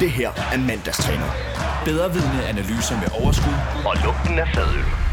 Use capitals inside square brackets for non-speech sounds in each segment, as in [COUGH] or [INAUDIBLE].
Det her er mandagstræner. Bedre vidne analyser med overskud Og lugten af fadøl.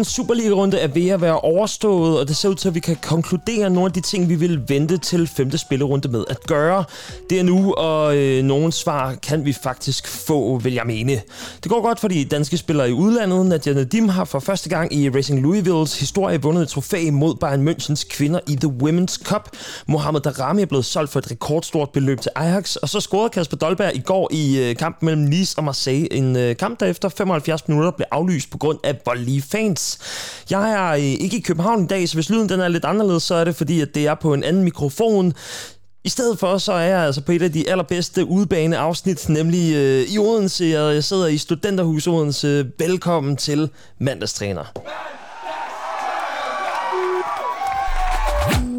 Dagens Superliga-runde er ved at være overstået, og det ser ud til, at vi kan konkludere nogle af de ting, vi vil vente til femte spillerunde med at gøre. Det er nu, og øh, nogle svar kan vi faktisk få, vil jeg mene. Det går godt for de danske spillere i udlandet. Nadia Nadim har for første gang i Racing Louisvilles historie vundet et trofæ mod Bayern Münchens kvinder i The Women's Cup. Mohamed Darami er blevet solgt for et rekordstort beløb til Ajax, og så scorede Kasper Dolberg i går i øh, kampen mellem Nice og Marseille. En øh, kamp, der efter 75 minutter blev aflyst på grund af voldelige fans. Jeg er øh, ikke i København i dag, så hvis lyden den er lidt anderledes, så er det fordi, at det er på en anden mikrofon. I stedet for, så er jeg altså på et af de allerbedste udbane afsnit, nemlig øh, i Odense, jeg sidder i Studenterhus Odense. Velkommen til mandagstræner.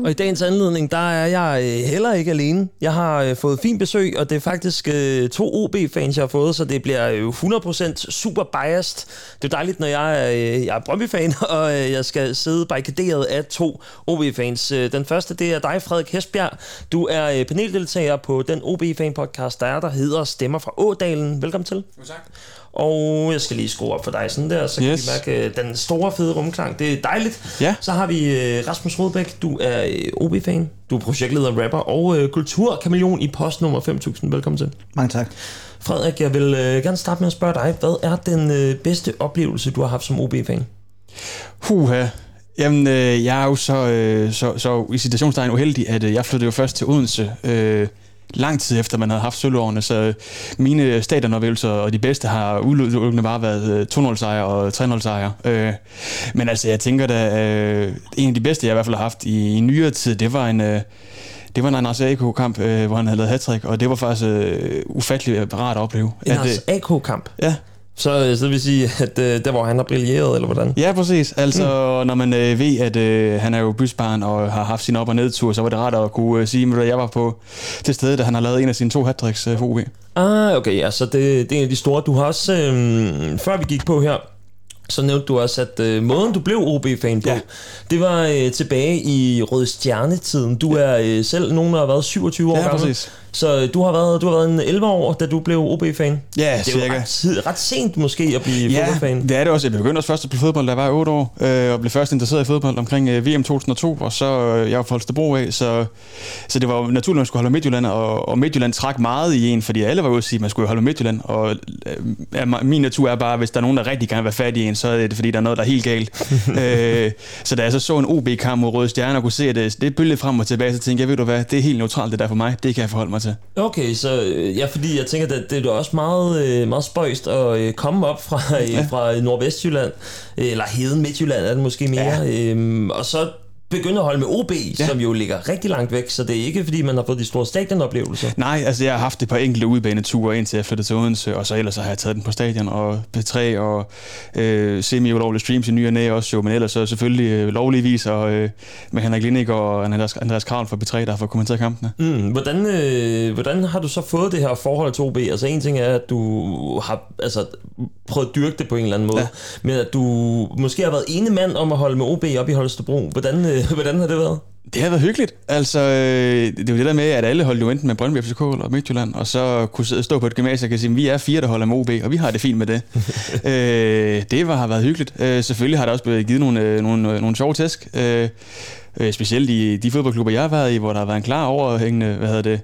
Og i dagens anledning, der er jeg øh, heller ikke alene. Jeg har øh, fået fin besøg, og det er faktisk øh, to OB-fans, jeg har fået, så det bliver 100% super biased. Det er dejligt, når jeg er, jeg er Brøndby-fan, [LAUGHS] og jeg skal sidde barrikaderet af to OB-fans. Den første, det er dig, Frederik Hesbjerg. Du er paneldeltager på den OB-fan-podcast, der er, der hedder Stemmer fra Ådalen. Velkommen til. Jo, tak. Og jeg skal lige skrue op for dig sådan der, så kan Yes. vi mærke øh, den store fede rumklang. Det er dejligt. Ja. Så har vi øh, Rasmus Rodbæk. Du er øh, OB-fan. Du er projektleder, rapper og øh, kulturkameleon i postnummer 5000. Velkommen til. Mange tak. Frederik, jeg vil øh, gerne starte med at spørge dig. Hvad er den øh, bedste oplevelse, du har haft som OB-fan? Huha. Jamen, øh, jeg er jo så, øh, så, så i situationstegn uheldig, at øh, jeg flyttede jo først til Odense øh, lang tid efter, man havde haft sølvårene, så mine stadionoplevelser og de bedste har udelukkende bare været øh, 2-0 sejre og 3-0 sejre. Øh, men altså, jeg tænker da, øh, en af de bedste, jeg i hvert fald har haft i, i nyere tid, det var en... Øh, det var en Anders AK-kamp, øh, hvor han havde lavet hat og det var faktisk øh, ufattelig rart at opleve. En at, Lars AK-kamp. ja, Så, øh, så det vil sige, at øh, der hvor han har brilleret, eller hvordan? Ja, præcis. Altså, mm. når man øh, ved, at øh, han er jo bysbarn og har haft sin op- og nedtur, så var det rart at kunne øh, sige, at jeg var på til stede, da han har lavet en af sine to hat øh, OB. Ah, okay, ja, så det, det er en af de store. Du har også, øh, før vi gik på her, så nævnte du også, at øh, måden, du blev OB-fan på, ja. Ja. det var øh, tilbage i Røde Stjerne-tiden. Du er øh, selv nogen, der har været 27 år Ja, gammel. præcis. Så øh, du har været, du har været en 11 år, da du blev OB-fan. Ja, Det er cirka. ret, tid- ret sent måske at blive Ja, fodboldfan. det er det også. Jeg begyndte også først at spille fodbold, da jeg var 8 år, øh, og blev først interesseret i fodbold omkring øh, VM 2002, og så øh, jeg var fra Holstebro af, så, så det var jo naturligt, at man skulle holde Midtjylland, og, og Midtjylland træk meget i en, fordi alle var ude at sige, at man skulle holde Midtjylland, og øh, ja, min natur er bare, hvis der er nogen, der rigtig gerne vil være fat i en, så er det fordi, der er noget, der er helt galt. [LAUGHS] øh, så da jeg så så en OB-kamp mod Røde Stjerne og kunne se, at det, det bølgede frem og tilbage, så tænkte jeg, ved du hvad, det er helt neutralt det der for mig, det kan jeg forholde mig til. Okay, så øh, ja, fordi jeg tænker, at det er også meget, øh, meget spøjst at øh, komme op fra, Ja. fra Nordvestjylland, eller Heden Midtjylland er det måske mere, ja. øhm, og så begynde at holde med OB, ja. Som jo ligger rigtig langt væk, så det er ikke fordi, man har fået de store stadionoplevelser. Nej, altså jeg har haft et par enkelte udbaneture indtil jeg flyttede til Odense, og så ellers så har jeg taget den på stadion og P3 og øh, semi-ulovlige streams i ny og næ også jo, men ellers så selvfølgelig øh, lovligvis og øh, med Henrik Lindik og Andreas, Andreas Kravl fra P3, der har fået kommenteret kampene. Mm, hvordan, øh, hvordan har du så fået det her forhold til OB? Altså en ting er, at du har altså, prøvet at dyrke det på en eller anden måde. Ja. men at du måske har været ene mand om at holde med OB op i Holstebro. Hvordan, øh, hvordan har det været? Det har været hyggeligt. Altså, øh, det er jo det der med, at alle holdt jo enten med Brøndby FCK eller Midtjylland, og så kunne sidde- stå på et gymnasium og kan sige, at vi er fire, der holder med OB, og vi har det fint med det. [LAUGHS] øh, det var, har været hyggeligt. Øh, selvfølgelig har det også blevet givet nogle, øh, nogle, øh, nogle sjove tæsk. Øh, øh, specielt i de fodboldklubber, jeg har været i, hvor der har været en klar overhængende, hvad hedder det,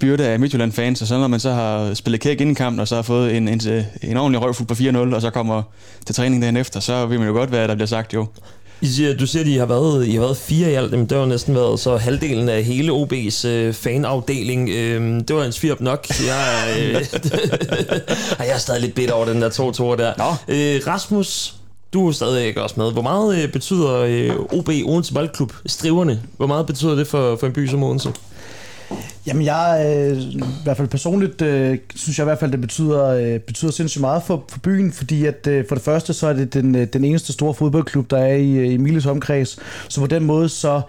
byrde af Midtjylland-fans, og så når man så har spillet kæk inden kampen, og så har fået en, en, en ordentlig røvfuld på 4-0, og så kommer til træning dagen efter, så vil man jo godt, hvad der bliver sagt jo. I siger, du siger, at I har været, I har været fire i alt, men det har jo næsten været så halvdelen af hele OB's øh, fanafdeling. Øh, det var en svirp nok. Jeg, øh, [LAUGHS] jeg er stadig lidt bitter over den der 2-2 der. Nå. Øh, Rasmus, du er stadig ikke også med. Hvor meget øh, betyder øh, OB Odense Boldklub, striverne, hvor meget betyder det for, for en by som Odense? Jamen jeg, øh, i hvert fald personligt, øh, synes jeg i hvert fald, det betyder, øh, betyder sindssygt meget for, for byen, fordi at øh, for det første, så er det den, øh, den eneste store fodboldklub, der er i, øh, i Miles omkreds. Så på den måde, så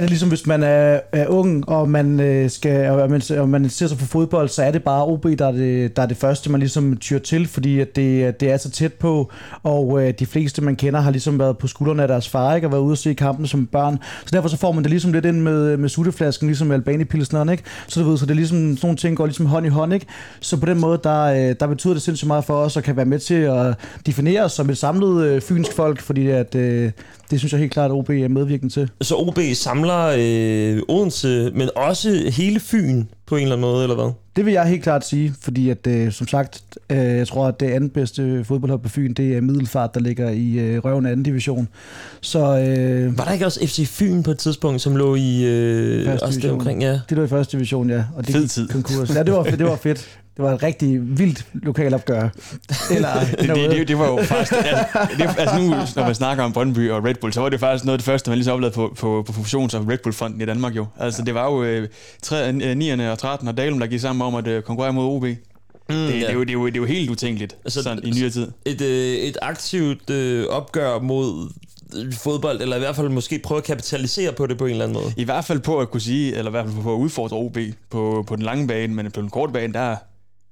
er det ligesom, hvis man er, er ung, og man, øh, skal, og man, og man ser sig for fodbold, så er det bare OB, der er det, der er det første, man ligesom tyr til, fordi at det, det er så tæt på, og øh, de fleste, man kender, har ligesom været på skuldrene af deres far, ikke, og været ude og se kampen som børn. Så derfor så får man det ligesom lidt ind med, med sutteflasken, ligesom Albani Pilsneren, ikke? Så, du ved, så det er ligesom, sådan nogle ting går ligesom hånd i hånd, ikke? Så på den måde, der, øh, der betyder det sindssygt meget for os, og kan være med til at definere os som et samlet øh, fynsk folk, fordi at, øh, det synes jeg helt klart, at OB er medvirkende til. Så OB samler øh, Odense, men også hele Fyn på en eller anden måde, eller hvad? Det vil jeg helt klart sige, fordi at, øh, som sagt, øh, jeg tror, at det andet bedste fodboldhold på Fyn, det er Middelfart, der ligger i øh, røven af anden division. Så, øh, Var der ikke også FC Fyn på et tidspunkt, som lå i øh, Første også det omkring? Ja. det lå i første division, ja. Og det Fed tid. Konkurs. Ja, det var, det var fedt. [LAUGHS] Det var et rigtig vildt lokalopgør. Eller Det, det, det, det var jo faktisk... Altså, det, altså nu, når man snakker om Brøndby og Red Bull, så var det faktisk noget af det første, man lige så oplevede på, på, på fusions- og Red Bull-fonden i Danmark jo. Altså det var jo øh, 3, øh, 9'erne og 13 og Dalum, der gik sammen om at øh, konkurrere mod OB. Mm, det, det, er jo, det, er jo, det er jo helt utænkeligt Altså, sådan, i nyere tid. Et, øh, et aktivt øh, opgør mod øh, fodbold, eller i hvert fald måske prøve at kapitalisere på det på en eller anden måde. I hvert fald på at kunne sige, eller i hvert fald på at udfordre OB på, på den lange bane, men på den korte bane, der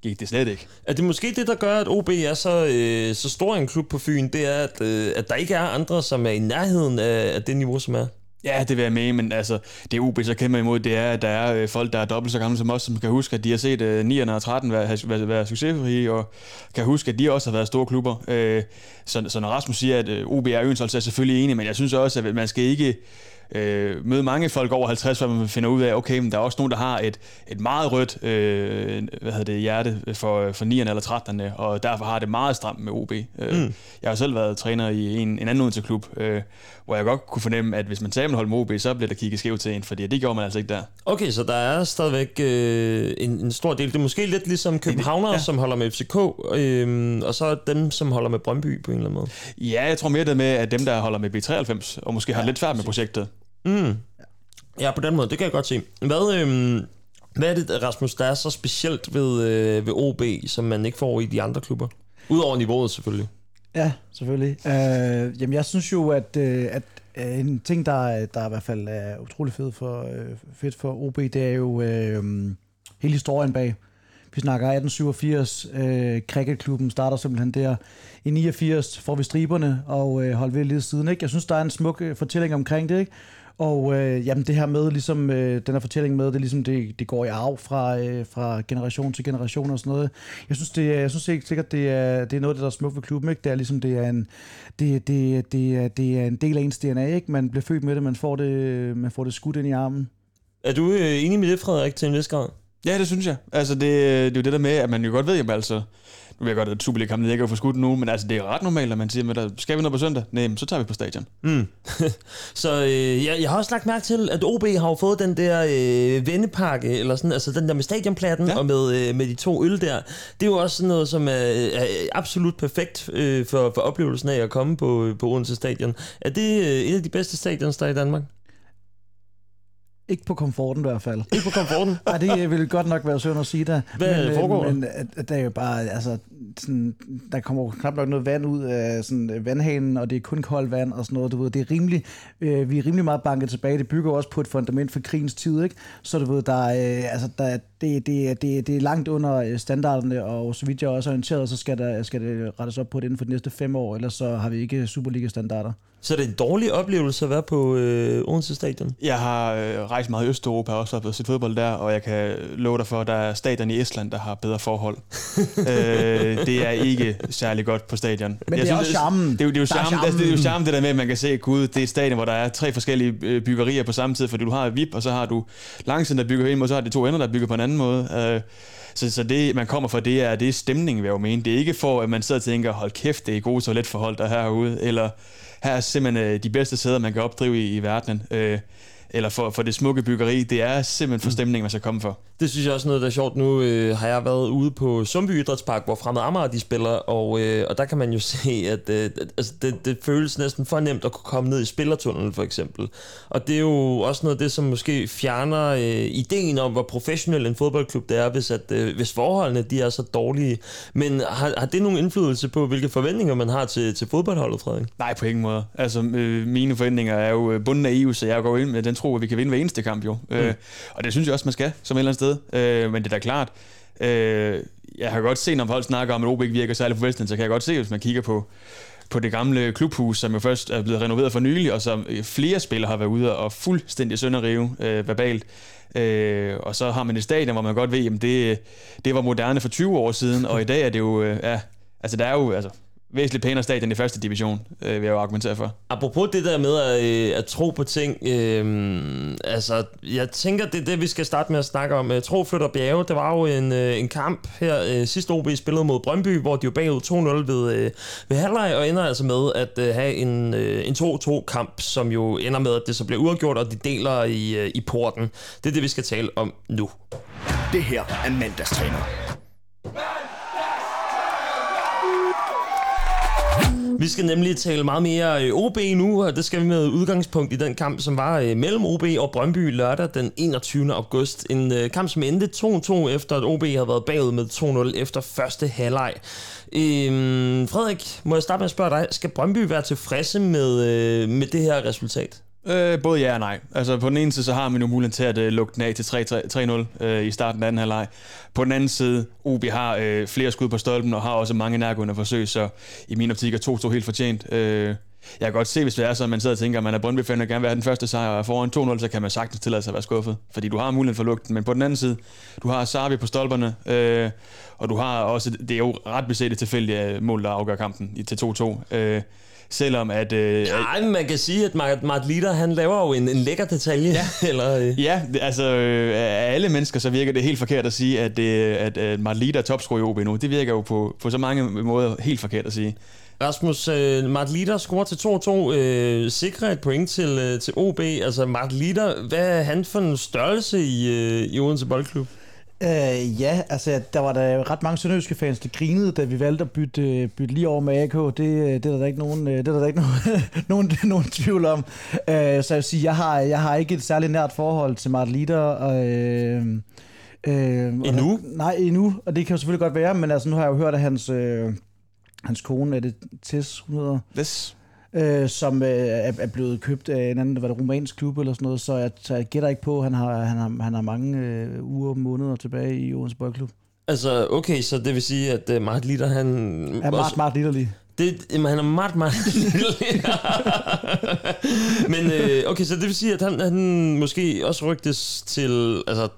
gik det slet ikke. Er det måske det, der gør, at OB er så, øh, så stor en klub på Fyn, det er, at, øh, at der ikke er andre, som er i nærheden af, af det niveau, som er? Ja, det vil jeg med, men altså, det OB så kæmper imod, det er, at der er øh, folk, der er dobbelt så gamle som os, som kan huske, at de har set øh, 9'erne og 13 være, være, være succesrige, og kan huske, at de også har været store klubber. Øh, så, så når Rasmus siger, at øh, OB er øens, så er jeg selvfølgelig enig, men jeg synes også, at man skal ikke øh, møde mange folk over 50, før man finder ud af, okay, men der er også nogen, der har et, et meget rødt øh, hvad hedder det, hjerte for, for 9'erne eller 13'erne, og derfor har det meget stramt med OB. Øh, mm. Jeg har selv været træner i en, en anden Odense klub, øh, hvor jeg godt kunne fornemme, at hvis man tager med hold med OB, så bliver der kigget skævt til en, fordi det gjorde man altså ikke der. Okay, så der er stadigvæk øh, en, en stor del. Det er måske lidt ligesom københavnere, ja. Ja. som holder med FCK, øh, og så dem, som holder med Brøndby på en eller anden måde. Ja, jeg tror mere det med, at dem, der holder med B93, og måske har lidt svært med projektet. Mm. Ja, på den måde, det kan jeg godt se. Hvad, øhm, hvad er det, Rasmus, der er så specielt ved, øh, ved OB, som man ikke får i de andre klubber? Udover niveauet selvfølgelig. Ja, selvfølgelig. Øh, jamen, jeg synes jo, at, øh, at øh, en ting, der, der i hvert fald er utrolig fed for, øh, fedt for OB, det er jo øh, hele historien bag. Vi snakker 1887, øh, cricketklubben starter simpelthen der. I 89 får vi striberne og øh, holdt ved lige siden. Ikke? Jeg synes, der er en smuk øh, fortælling omkring det. Ikke? Og øh, jamen, det her med, ligesom, øh, den her fortælling med, det, ligesom, det, det går i arv fra, øh, fra generation til generation og sådan noget. Jeg synes, det, jeg synes helt sikkert, det er, det er noget, der er smukt ved klubben. Ikke? Det er ligesom, det er en, det, det, det, er, det er en del af ens DNA. Ikke? Man bliver født med det, man får det, man får det skudt ind i armen. Er du øh, enig med det, Frederik, til en vis grad? Ja, det synes jeg. Altså, det, det er jo det der med, at man jo godt ved, at altså, nu ved jeg godt, at Superliga-kampen ikke er for skudt nu, men altså, det er ret normalt, at man siger, at der, skal vi noget på søndag? Nej, så tager vi på stadion. Mm. [LAUGHS] så øh, jeg, jeg har også lagt mærke til, at OB har jo fået den der øh, vennepakke, eller sådan, altså den der med stadionplatten ja. Ja. og med, øh, med de to øl der. Det er jo også sådan noget, som er, er absolut perfekt øh, for, for oplevelsen af at komme på, på Odense Stadion. Er det øh, et af de bedste stadions, der er i Danmark? Ikke på komforten i hvert fald. Ikke på komforten? [LAUGHS] Nej, det ville godt nok være synd at sige der. Hvad men, foregår der? Men at der er jo bare, altså, sådan, der kommer jo knap nok noget vand ud af sådan, øh, vandhanen, og det er kun koldt vand og sådan noget. Du ved, det er rimelig, øh, vi er rimelig meget banket tilbage. Det bygger også på et fundament for krigens tid, ikke? Så du ved, der, er, øh, altså, der, det, det, det, det er langt under øh, standarderne, og så vidt jeg også er orienteret, så skal, der, skal det rettes op på det inden for de næste fem år, ellers så har vi ikke Superliga-standarder. Så er det en dårlig oplevelse at være på øh, Odense Stadion? Jeg har øh, rejst meget i Østeuropa og også været set fodbold der, og jeg kan love dig for, at der er stadion i Estland, der har bedre forhold. [LAUGHS] øh, det er ikke særlig godt på stadion. Men jeg det er også charmen. Det er jo, det er jo er charmen, altså, det er jo charmen. charmen, det der med, at man kan se, gud, det er et stadion, hvor der er tre forskellige øh, byggerier på samme tid, fordi du har VIP, og så har du langsiden, der bygger på en måde, og så har de to ender, der bygger på en anden måde. Øh, så, så det, man kommer fra, det er, det er stemningen, vil jeg jo mene. Det er ikke for, at man sidder og tænker, hold kæft, det er gode toiletforhold, der er herude, eller her er simpelthen øh, de bedste sæder, man kan opdrive i, i verdenen. Øh, eller for, for det smukke byggeri. Det er simpelthen for stemningen, man skal komme for. Det synes jeg også er noget, der er sjovt. Nu øh, har jeg været ude på Sundby Idrætspark, hvor Fremad Amager de spiller, og, øh, og der kan man jo [LAUGHS] se, at øh, altså, det, det føles næsten for nemt at kunne komme ned i spillertunnelen, for eksempel. Og det er jo også noget af det, som måske fjerner øh, ideen om, hvor professionel en fodboldklub det er, hvis, at, øh, hvis forholdene de er så dårlige. Men har, har det nogen indflydelse på, hvilke forventninger man har til, til fodboldholdet, Frederik? Nej, på ingen måde. Altså, øh, mine forventninger er jo øh, bunden af EU, så jeg går ind med den tro, at vi kan vinde hver eneste kamp jo. Mm. Øh, og det synes jeg også, man skal, som et eller andet sted. Øh, men det er da klart, øh, jeg har godt set, når folk snakker om, at OB ikke virker særlig professionelt, så kan jeg godt se, hvis man kigger på, på det gamle klubhus, som jo først er blevet renoveret for nylig, og som flere spillere har været ude og fuldstændig sønderrive øh, verbalt. Øh, og så har man et stadion, hvor man godt ved, at det, det var moderne for 20 år siden, og i dag er det jo, øh, ja, altså der er jo, altså, væsentligt pænere stadion i første division, øh, vil jeg jo argumentere for. Apropos det der med at, øh, at tro på ting, øh, altså, jeg tænker, det er det, vi skal starte med at snakke om. Øh, tro flytter bjerge, det var jo en, øh, en kamp her øh, sidste OB spillede mod Brøndby, hvor de jo bagud 2-0 ved, øh, ved halvleg, og ender altså med at øh, have en, øh, en 2-2-kamp, som jo ender med, at det så bliver uafgjort, og de deler i, øh, i porten. Det er det, vi skal tale om nu. Det her er mandagstræner. Vi skal nemlig tale meget mere øh, OB nu, og det skal vi med udgangspunkt i den kamp, som var øh, mellem OB og Brøndby lørdag den 21. august. En øh, kamp, som endte 2-2 efter, at OB havde været bagud med 2-0 efter første halvleg. Øhm, Frederik, må jeg starte med at spørge dig, skal Brøndby være tilfredse med, med det her resultat? Øh, både ja og nej. Altså på den ene side, så har man jo muligheden til at øh, lukke den af til 3-0 øh, i starten af anden halvleg. På den anden side, OB har øh, flere skud på stolpen og har også mange nærgående forsøg, så i min optik er 2-2 helt fortjent. Øh, jeg kan godt se, hvis det er så, at man sidder og tænker, at man er Brøndby-fan og gerne vil have den første sejr, og foran 2-0, så kan man sagtens tillade sig at være skuffet, fordi du har muligheden for lugten. Men på den anden side, du har Sarvi på stolperne, øh, og du har også, det er jo ret beset tilfældige øh, mål, der afgør kampen i til 2-2. Øh, selvom at... Øh, ja, men man kan sige, at Mart, Litter, han laver jo en, en lækker detalje. Ja, [LAUGHS] Eller, øh. ja altså øh, af alle mennesker, så virker det helt forkert at sige, at, øh, at, at Mart Litter er topscorer i OB nu. Det virker jo på, på så mange måder helt forkert at sige. Rasmus, øh, Mart Litter scorer til 2-2, øh, sikrer et point til, øh, til OB. Altså, Mart Litter, hvad er han for en størrelse i, øh, i Odense Boldklub? Uh, ja, altså der var der ret mange sønderjyske fans, der grinede, da vi valgte at bytte, bytte lige over med AK. Det, det er der ikke nogen, det er der ikke nogen, [LAUGHS] nogen, nogen tvivl om. Uh, så jeg vil sige, jeg har, jeg har ikke et særligt nært forhold til Mart Litter. Og, uh, uh, endnu? Og, nej, endnu, og det kan jo selvfølgelig godt være, men altså, nu har jeg jo hørt, at hans, uh, hans kone, er det Tess, hun hedder? Yes øh, som øh, er, er blevet købt af en anden, var det romansk klub eller sådan noget, så jeg, så jeg gætter ikke på, at han har, han har, han har mange øh, uger og måneder tilbage i Odense Boldklub. Altså, okay, så det vil sige, at uh, Mart Litter, han... Er meget, meget litterlig. Det, jamen, han er meget, meget [LAUGHS] lille. Men øh, okay, så det vil sige, at han, han måske også rygtes til... Altså,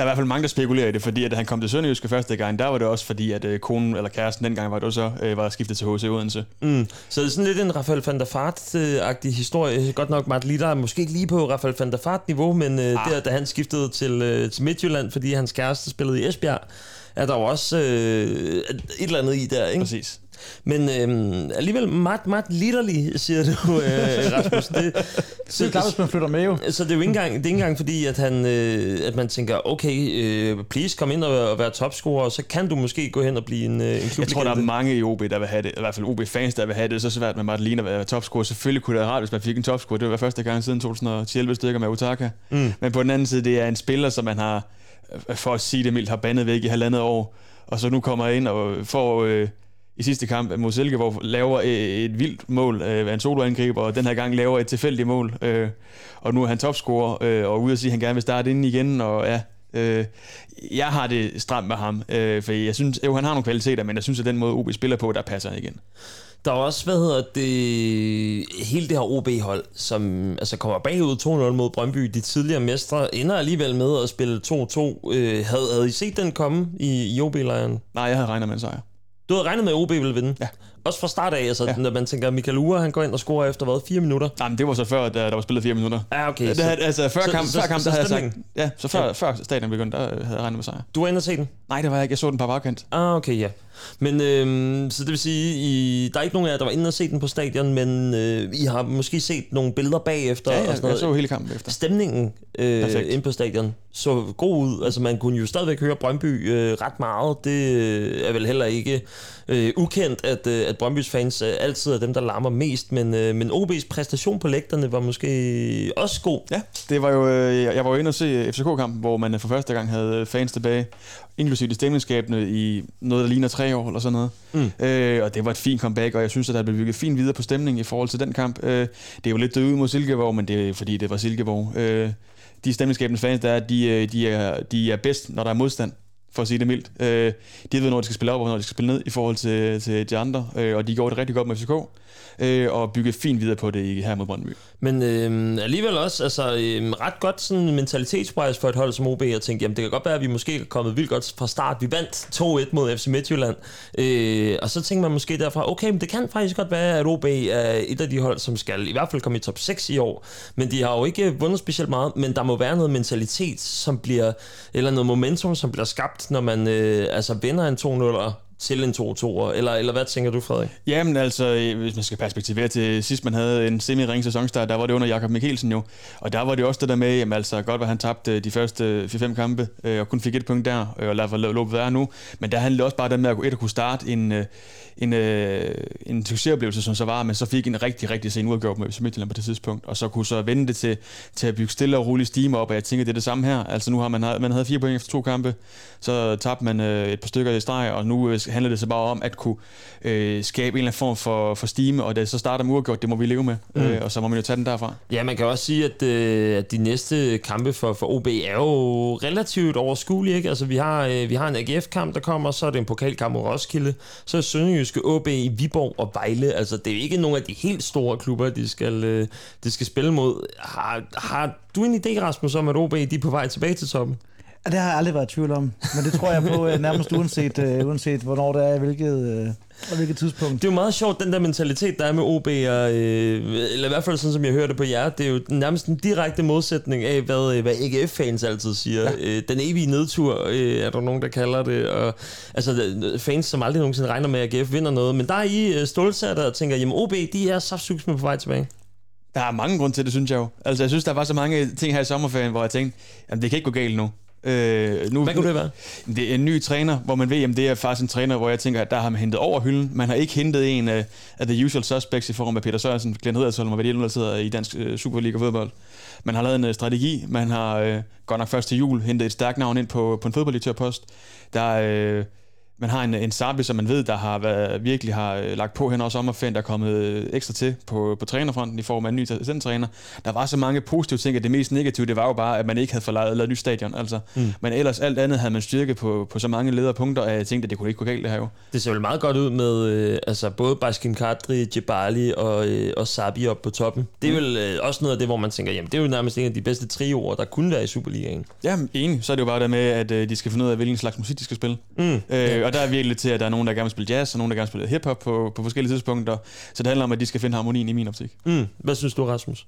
der er i hvert fald mange, der spekulerer i det, fordi at han kom til Sønderjyske første gang, der var det også fordi, at øh, konen eller kæresten dengang var det så øh, var skiftet til HC Odense. Mm. Så det er sådan lidt en Rafael van der Fart-agtig historie. Godt nok Mart Litter måske ikke lige på Rafael van der Fart-niveau, men øh, ah. der, da han skiftede til, øh, til Midtjylland, fordi hans kæreste spillede i Esbjerg, er der jo også øh, et eller andet i der, ikke? Præcis. Men øhm, alligevel meget, meget litterlig, siger du, øh, Rasmus. Det, så, det er klart, hvis man flytter med jo. Så det er jo ikke engang, det er ikke engang fordi, at, han, øh, at man tænker, okay, øh, please kom ind og, og være topscorer, så kan du måske gå hen og blive en, øh, en klub. Jeg tror, der er mange i OB, der vil have det, i hvert fald OB-fans, der vil have det så svært med Martin at være topscorer. Selvfølgelig kunne det være rart, hvis man fik en topscorer. Det var første gang siden 2011 stykker med Utaka. Mm. Men på den anden side, det er en spiller, som man har, for at sige det mildt, har bandet væk i halvandet år. Og så nu kommer ind og får... Øh, i sidste kamp mod Silkeborg laver et vildt mål øh, af en soloangriber, og den her gang laver et tilfældigt mål. Øh, og nu er han topscorer, øh, og ude at sige, at han gerne vil starte inden igen, og ja, øh, jeg har det stramt med ham, øh, for jeg synes, jo, han har nogle kvaliteter, men jeg synes, at den måde, OB spiller på, der passer igen. Der er også, hvad hedder det, hele det her OB-hold, som altså kommer bagud 2-0 mod Brøndby. De tidligere mestre ender alligevel med at spille 2-2. Øh, havde, havde I set den komme i, i OB-lejren? Nej, jeg havde regnet med en sejr. Du havde regnet med, at OB ville vinde? Ja. Også fra start af, altså, ja. når man tænker, Michael Ure, han går ind og scorer efter, hvad, fire minutter? Nej, men det var så før, der, der var spillet fire minutter. Ja, okay. Det, så, altså, før kamp, så, før kamp, så, der havde jeg sagt, ja, så før, ja. før stadion begyndte, der havde jeg regnet med sejr. Du var inde og se den? Nej, det var jeg ikke. Jeg så den på bagkant. Ah, okay, ja. Men øhm, så det vil sige, I, der er ikke nogen af jer, der var inde og se den på stadion, men øh, I har måske set nogle billeder bagefter. Ja, ja og sådan noget. jeg så hele kampen efter. Stemningen øh, inde på stadion så god ud. Altså man kunne jo stadigvæk høre Brøndby øh, ret meget. Det øh, er vel heller ikke øh, ukendt, at, øh, at Brøndby's fans øh, altid er dem, der larmer mest, men, øh, men OB's præstation på lægterne var måske også god. Ja, det var jo, øh, jeg var jo inde og se FCK-kampen, hvor man for første gang havde fans tilbage, inklusive de stemningsskabende i noget, der ligner tre år eller sådan noget. Mm. Øh, og det var et fint comeback, og jeg synes, at der blev bygget fint videre på stemning i forhold til den kamp. Øh, det er jo lidt døde mod Silkeborg, men det er fordi, det var Silkeborg. Øh, de stemningsskabende fans, der er, de, øh, de, er, de er bedst, når der er modstand for at sige det mildt. Øh, de ved, når de skal spille op, og når de skal spille ned i forhold til, til de andre, øh, og de går det rigtig godt med FCK øh, og bygge fint videre på det her mod Brøndby. Men øh, alligevel også altså, øh, ret godt sådan mentalitetspræs for et hold som OB. Jeg tænkte, jamen det kan godt være, at vi måske er kommet vildt godt fra start. Vi vandt 2-1 mod FC Midtjylland. Øh, og så tænker man måske derfra, okay, men det kan faktisk godt være, at OB er et af de hold, som skal i hvert fald komme i top 6 i år. Men de har jo ikke vundet specielt meget, men der må være noget mentalitet, som bliver, eller noget momentum, som bliver skabt, når man øh, altså vinder en 2-0 til en 2-2, Eller, eller hvad tænker du, Frederik? Jamen altså, øh, hvis man skal perspektivere til sidst, man havde en semi-ring sæsonstart, der var det under Jakob Mikkelsen jo. Og der var det også det der med, jamen altså godt, var han tabte øh, de første øh, 4-5 kampe, og kun fik et punkt der, og og for løbet være nu. Men der handlede også bare det med at, et, at kunne starte en, en, en, en succesoplevelse, som så var, men så fik en rigtig, rigtig sen udgjort med FC Midtjylland på det tidspunkt, og så kunne så vende det til, til at bygge stille og roligt stime op, og jeg tænker, det er det samme her. Altså nu har man, man havde fire point efter to kampe, så tabte man et par stykker i streg, og nu handler det så bare om at kunne øh, skabe en eller anden form for, for stime, og det så starter med uafgjort, det må vi leve med, mm. øh, og så må man jo tage den derfra. Ja, man kan også sige, at, øh, at de næste kampe for, for OB er jo relativt overskuelige. Ikke? Altså, vi har, øh, vi har en AGF-kamp, der kommer, så er det en pokalkamp mod Roskilde, så er Sønderjyske OB i Viborg og Vejle. Altså, det er ikke nogen af de helt store klubber, de skal, øh, de skal spille mod. Har, har du en idé, Rasmus, om at OB de er på vej tilbage til toppen? Det har jeg aldrig været i tvivl om, men det tror jeg på øh, nærmest uanset, uh, uanset hvornår det er, hvilket, uh, og hvilket tidspunkt. Det er jo meget sjovt, den der mentalitet, der er med OB, og, øh, eller i hvert fald sådan, som jeg hørte på jer, det er jo nærmest en direkte modsætning af, hvad, hvad AGF-fans altid siger. Ja. Øh, den evige nedtur, øh, er der nogen, der kalder det. Og, altså fans, som aldrig nogensinde regner med, at AGF vinder noget. Men der er I stålsatte og tænker, jamen OB, de er så med på vej tilbage. Der er mange grunde til det, synes jeg jo. Altså, jeg synes, der var så mange ting her i sommerferien, hvor jeg tænkte, jamen det kan ikke gå galt nu. Øh, nu, Hvad kunne det være? Det er en ny træner, hvor man ved, at det er faktisk en træner, hvor jeg tænker, at der har man hentet over hylden. Man har ikke hentet en af, af the usual suspects i form af Peter Sørensen, Glenn Hedersholm og hvad det er, der sidder i dansk uh, Superliga fodbold. Man har lavet en uh, strategi. Man har uh, godt nok først til jul hentet et stærkt navn ind på, på en fodbolddirektørpost. Der uh, man har en, en Sabi, som man ved, der har været, virkelig har øh, lagt på hen over sommerferien, der er kommet øh, ekstra til på, på trænerfronten i form af en ny træner. Der var så mange positive ting, at det mest negative, det var jo bare, at man ikke havde fået lavet, nyt stadion. Altså. Mm. Men ellers alt andet havde man styrke på, på så mange lederpunkter, at jeg tænkte, at det kunne ikke gå galt det her jo. Det ser vel meget godt ud med øh, altså både Baskin Kadri, Jebali og, øh, og Sabi op på toppen. Det er mm. vel øh, også noget af det, hvor man tænker, jamen det er jo nærmest en af de bedste trioer, der kunne være i Superligaen. Ja, enig. Så er det jo bare det med, at øh, de skal finde ud af, hvilken slags musik de skal spille. Mm. Øh. Og der er virkelig til, at der er nogen, der gerne vil spille jazz, og nogen, der gerne vil spille hiphop på, på forskellige tidspunkter. Så det handler om, at de skal finde harmonien i min optik. Mm. Hvad synes du, Rasmus?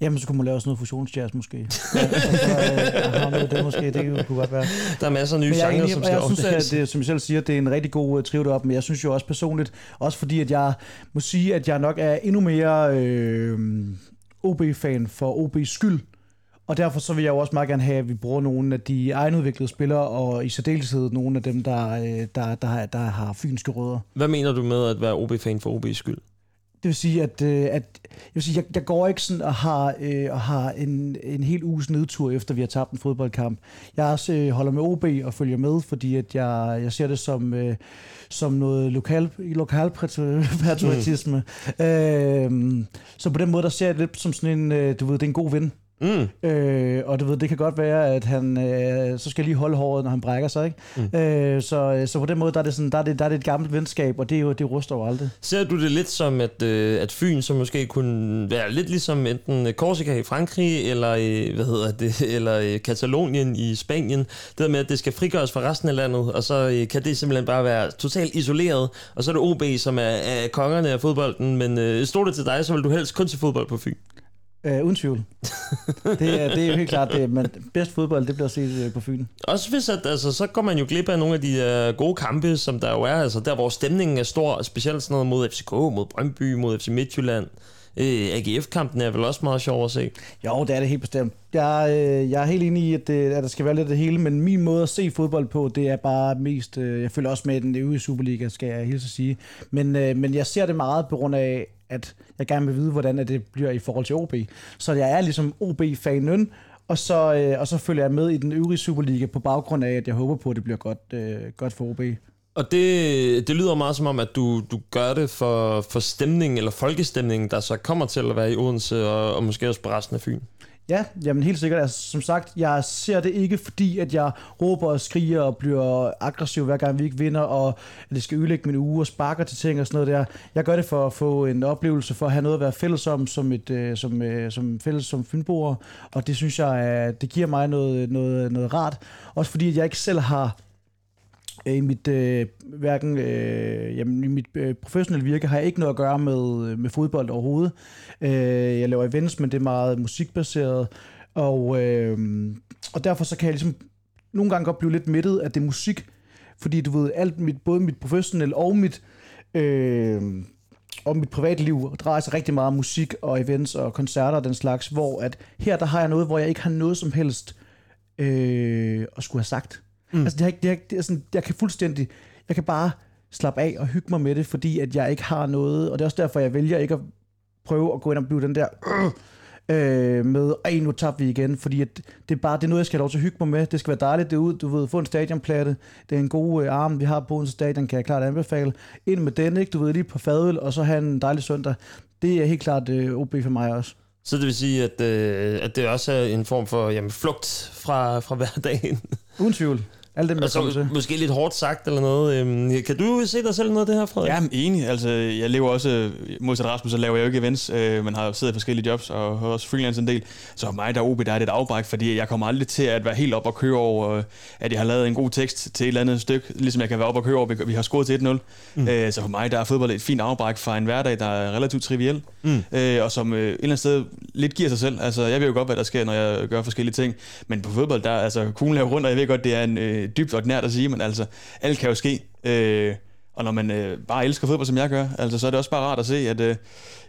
Jamen, så kunne man lave sådan noget fusionsjazz måske. [LAUGHS] ja, så, øh, det måske, det kunne godt være. Der er masser af nye genrer, som skal Jeg synes, at det, som jeg selv siger, det er en rigtig god uh, trio deroppe, men jeg synes jo også personligt, også fordi, at jeg må sige, at jeg nok er endnu mere øh, OB-fan for OB's skyld, og derfor så vil jeg jo også meget gerne have, at vi bruger nogle af de egenudviklede spillere, og i særdeleshed nogle af dem, der, øh, der, der, har, der har fynske rødder. Hvad mener du med at være OB-fan for OB's skyld? Det vil sige, at, øh, at jeg, vil sige, jeg, jeg går ikke sådan og har, øh, og har en, en helt uges nedtur, efter vi har tabt en fodboldkamp. Jeg også øh, holder med OB og følger med, fordi at jeg, jeg ser det som, øh, som noget lokal, lokal patriotisme. Mm. Øh, så på den måde, der ser jeg det lidt som sådan en, øh, du ved, det er en god ven. Mm. Øh, og du ved, det kan godt være, at han øh, så skal lige holde håret, når han brækker sig. Ikke? Mm. Øh, så, så på den måde, der er, det sådan, der, er det, der er det et gammelt venskab, og det, er jo, det ruster jo aldrig. Ser du det lidt som, at, øh, at Fyn så måske kunne være lidt ligesom enten Korsika i Frankrig, eller, øh, hvad hedder det, [LAUGHS] eller øh, Katalonien i Spanien? Det der med, at det skal frigøres fra resten af landet, og så øh, kan det simpelthen bare være totalt isoleret, og så er det OB, som er, er kongerne af fodbolden, men øh, stod det til dig, så vil du helst kun til fodbold på Fyn. Øh, uden tvivl. det, er, det er jo helt klart, det, men bedst fodbold, det bliver set øh, på Fyn. Også hvis, at, altså, så går man jo glip af nogle af de uh, gode kampe, som der jo er, altså der hvor stemningen er stor, specielt sådan noget mod FCK, mod Brøndby, mod FC Midtjylland, Øh, AGF-kampen er vel også meget sjov at se. Jo, det er det helt bestemt. Jeg, øh, jeg er helt enig i, at, det, at der skal være lidt af det hele, men min måde at se fodbold på, det er bare mest... Øh, jeg følger også med i den øvrige Superliga, skal jeg helt så sige. Men, øh, men jeg ser det meget på grund af, at jeg gerne vil vide, hvordan det bliver i forhold til OB. Så jeg er ligesom OB-fanen, og så, øh, og så følger jeg med i den øvrige Superliga på baggrund af, at jeg håber på, at det bliver godt, øh, godt for OB. Og det, det lyder meget som om, at du, du gør det for, for stemningen, eller folkestemningen, der så kommer til at være i Odense, og, og måske også på resten af Fyn. Ja, jamen helt sikkert. Altså, som sagt, jeg ser det ikke fordi, at jeg råber og skriger og bliver aggressiv hver gang vi ikke vinder, og at det skal ødelægge min uge og sparker til ting og sådan noget der. Jeg gør det for at få en oplevelse, for at have noget at være fælles om, som, et, øh, som, øh, som fælles som fynboer, og det synes jeg, det giver mig noget, noget, noget rart. Også fordi, at jeg ikke selv har Øh, i mit, øh, hverken, øh, jamen, i mit øh, professionelle virke har jeg ikke noget at gøre med, øh, med fodbold overhovedet. Øh, jeg laver events, men det er meget musikbaseret, og, øh, og derfor så kan jeg ligesom nogle gange godt blive lidt mættet af det musik, fordi du ved, alt mit, både mit professionelle og mit, øh, og mit privatliv drejer sig rigtig meget om musik og events og koncerter og den slags, hvor at her der har jeg noget, hvor jeg ikke har noget som helst øh, at skulle have sagt. Mm. Altså, det er, det er, det er sådan, jeg kan fuldstændig, jeg kan bare slappe af og hygge mig med det, fordi at jeg ikke har noget, og det er også derfor, jeg vælger ikke at prøve at gå ind og blive den der øh, med, ej, nu tabte vi igen, fordi at det er bare, det er noget, jeg skal have lov til at hygge mig med. Det skal være dejligt det ud, du ved, få en stadionplatte, det er en god øh, arm, vi har på en stadion, kan jeg klart anbefale. Ind med den, ikke? Du ved, lige på fadøl, og så have en dejlig søndag. Det er helt klart øh, OB for mig også. Så det vil sige, at, øh, at det også er en form for jamen, flugt fra, fra hverdagen? Uden tvivl. Alt det, altså, til. Måske lidt hårdt sagt eller noget. Øhm, kan du se dig selv noget af det her, Frederik? Ja, jeg er enig. Altså, jeg lever også, modsat Rasmus, så laver jeg jo ikke events. Øh, man har siddet i forskellige jobs og har også freelance en del. Så for mig, der er OB, der er det et afbræk, fordi jeg kommer aldrig til at være helt op og køre over, at jeg har lavet en god tekst til et eller andet stykke, ligesom jeg kan være op og køre over, vi har scoret til 1-0. Mm. Øh, så for mig, der er fodbold et fint afbræk fra en hverdag, der er relativt triviel, mm. øh, og som øh, et eller andet sted lidt giver sig selv. Altså, jeg ved jo godt, hvad der sker, når jeg gør forskellige ting, men på fodbold, der er altså kuglen laver rundt, og jeg ved godt, det er en øh, Øh, dybt og nært at sige, men altså, alt kan jo ske. Øh, og når man øh, bare elsker fodbold, som jeg gør, altså, så er det også bare rart at se, at øh,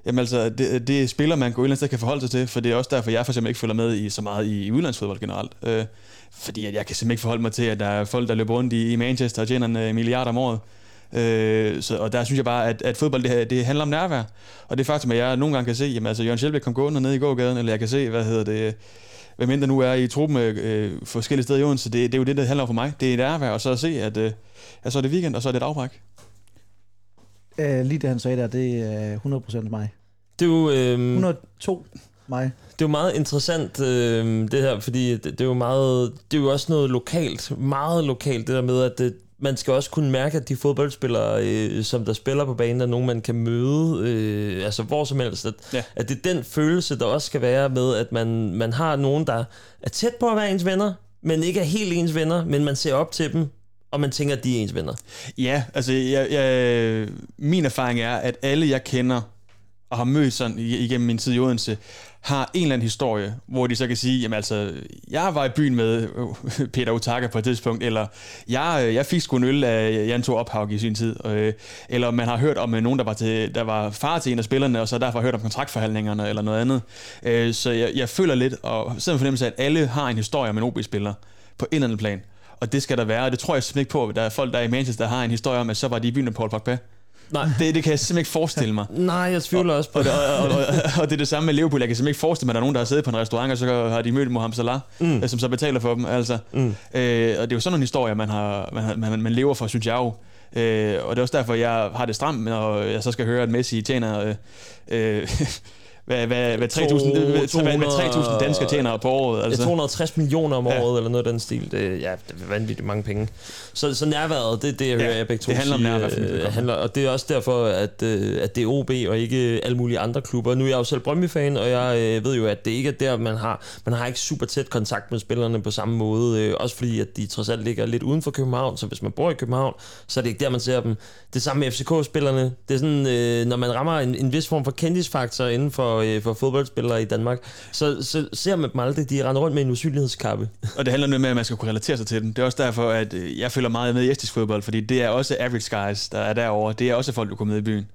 jamen, altså, det, det spiller, man går et eller andet sted kan forholde sig til, for det er også derfor, jeg for eksempel ikke følger med i så meget i, i udlandsfodbold generelt. Øh, fordi at jeg kan simpelthen ikke forholde mig til, at der er folk, der løber rundt i, i Manchester og tjener en øh, milliard om året. Øh, så, og der synes jeg bare, at, at fodbold det, det handler om nærvær. Og det faktum, at jeg nogle gange kan se, jamen altså Jørgen Sjælbæk kom gående ned i gågaden, eller jeg kan se, hvad hedder det, hvem end der nu er i truppen øh, forskellige steder i Odense, det, det er jo det, der handler om for mig. Det er et nærvær, og så at se, at, øh, at så er det weekend, og så er det et afbræk. Uh, lige det, han sagde der, det er 100% mig. Det er jo... Øh... 102 mig. Det er jo meget interessant, øh, det her, fordi det, det, er jo meget, det er jo også noget lokalt, meget lokalt, det der med, at det, man skal også kunne mærke, at de fodboldspillere, øh, som der spiller på banen, er nogen, man kan møde, øh, altså hvor som helst. At, ja. at det er den følelse, der også skal være med, at man, man har nogen, der er tæt på at være ens venner, men ikke er helt ens venner, men man ser op til dem, og man tænker, at de er ens venner. Ja, altså jeg, jeg, min erfaring er, at alle jeg kender og har mødt sådan igennem min tid i Odense, har en eller anden historie, hvor de så kan sige, jamen altså, jeg var i byen med øh, Peter Utaka på et tidspunkt, eller jeg, øh, jeg fik sgu en øl af Jan Thor Ophavg i sin tid, øh, eller man har hørt om øh, nogen, der var, til, der var far til en af spillerne, og så derfor hørt om kontraktforhandlingerne eller noget andet. Så jeg, jeg føler lidt, og sidder fornemmelse af, at alle har en historie om en OB-spiller på en eller anden plan. Og det skal der være, og det tror jeg simpelthen ikke på, at der er folk, der er i Manchester, der har en historie om, at så var de i byen med Paul Pogba. Nej. Det, det kan jeg simpelthen ikke forestille mig. Nej, jeg tvivler også på og, og, og, og, og, det er det samme med Liverpool. Jeg kan simpelthen ikke forestille mig, at der er nogen, der har siddet på en restaurant, og så har de mødt Mohamed Salah, mm. Øh, som så betaler for dem. Altså. Mm. Øh, og det er jo sådan nogle historier, man, har, man, man, man lever for, synes jeg jo. Øh, og det er også derfor, jeg har det stramt, når jeg så skal høre, at Messi tjener... Øh, øh, [LAUGHS] hvad, hvad, hvad 3.000 hvad, danskere tjener på året. Altså. 260 millioner om året, ja. eller noget af den stil. Det, ja, det er vanvittigt mange penge. Så, så nærværet, det er det, jeg hører ja, jeg begge to det handler sige, om nærvær. Øh, handler, og det er også derfor, at, øh, at det er OB og ikke alle mulige andre klubber. Nu er jeg jo selv Brøndby-fan, og jeg øh, ved jo, at det ikke er der, man har, man har ikke super tæt kontakt med spillerne på samme måde. Øh, også fordi, at de trods alt ligger lidt uden for København, så hvis man bor i København, så er det ikke der, man ser dem. Det samme med FCK-spillerne. Det er sådan, øh, når man rammer en, en vis form for kendisfaktor inden for, øh, for fodboldspillere i Danmark, så, så ser man dem aldrig. De render rundt med en usynlighedskappe. Og det handler noget med, at man skal kunne relatere sig til dem. Det er også derfor, at øh, jeg følger meget med i estisk fodbold, fordi det er også average guys, der er derovre. Det er også folk, du kommer med i byen.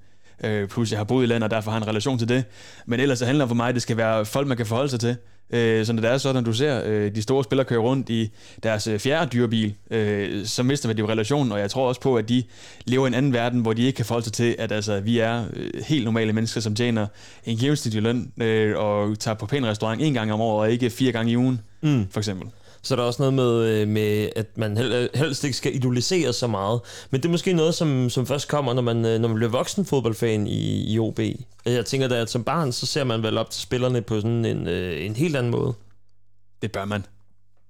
Øh, plus jeg har boet i landet, og derfor har en relation til det. Men ellers så handler for mig, at det skal være folk, man kan forholde sig til. Øh, så når det er sådan, du ser øh, de store spillere køre rundt i deres øh, fjerde dyrebil, øh, så mister det jo relationen, og jeg tror også på, at de lever i en anden verden, hvor de ikke kan forholde sig til, at altså, vi er øh, helt normale mennesker, som tjener en gennemsnitlig løn øh, og tager på pæn restaurant en gang om året, og ikke fire gange i ugen, mm. for eksempel. Så er der også noget med, øh, med at man hel- helst ikke skal idolisere så meget. Men det er måske noget, som, som først kommer, når man, øh, når man bliver voksen fodboldfan i, i OB. Jeg tænker da, at som barn, så ser man vel op til spillerne på sådan en, øh, en helt anden måde. Det bør man.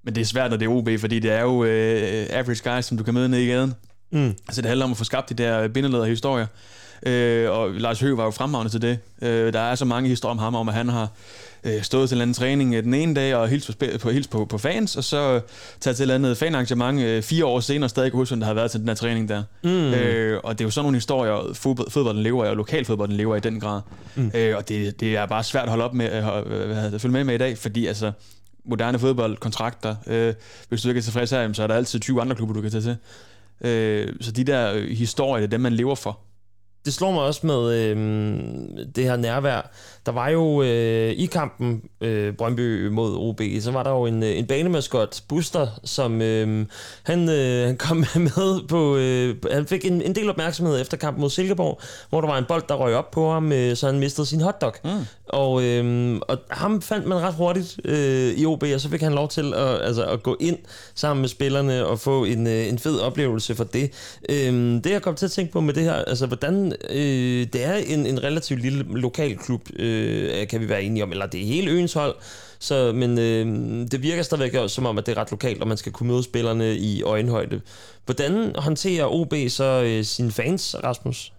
Men det er svært, når det er OB, fordi det er jo øh, average guys, som du kan møde nede i gaden. Mm. Så det handler om at få skabt de der bindeleder historier. Øh, og Lars Høgh var jo fremragende til det. Øh, der er så mange historier om ham, om at han har øh, stået til en anden træning øh, den ene dag og hilst på, på, hilst på, på fans, og så taget til et eller andet fanarrangement øh, fire år senere, og stadig huske, der har været til den her træning der. Mm. Øh, og det er jo sådan nogle historier, fodbold, fodbolden lever af, og lokalfodbolden lever i den grad. Mm. Øh, og det, det er bare svært at holde op med, øh, at følge med med i dag, fordi altså, moderne fodboldkontrakter, øh, hvis du ikke er tilfreds her, så er der altid 20 andre klubber, du kan tage til. Øh, så de der øh, historier, det er dem, man lever for det slår mig også med øh, det her nærvær. Der var jo øh, i kampen øh, Brøndby mod OB, så var der jo en, en banemaskot, Buster, som øh, han, øh, han kom [LAUGHS] med på... Øh, han fik en, en del opmærksomhed efter kampen mod Silkeborg, hvor der var en bold, der røg op på ham, øh, så han mistede sin hotdog. Mm. Og, øh, og ham fandt man ret hurtigt øh, i OB, og så fik han lov til at, altså, at gå ind sammen med spillerne og få en, øh, en fed oplevelse for det. Øh, det jeg kom til at tænke på med det her, altså hvordan øh, det er en, en relativt lille lokal klub, øh, øh, kan vi være enige om, eller det er hele øens hold, så, men øh, det virker stadigvæk som om, at det er ret lokalt, og man skal kunne møde spillerne i øjenhøjde. Hvordan håndterer OB så øh, sine fans, Rasmus?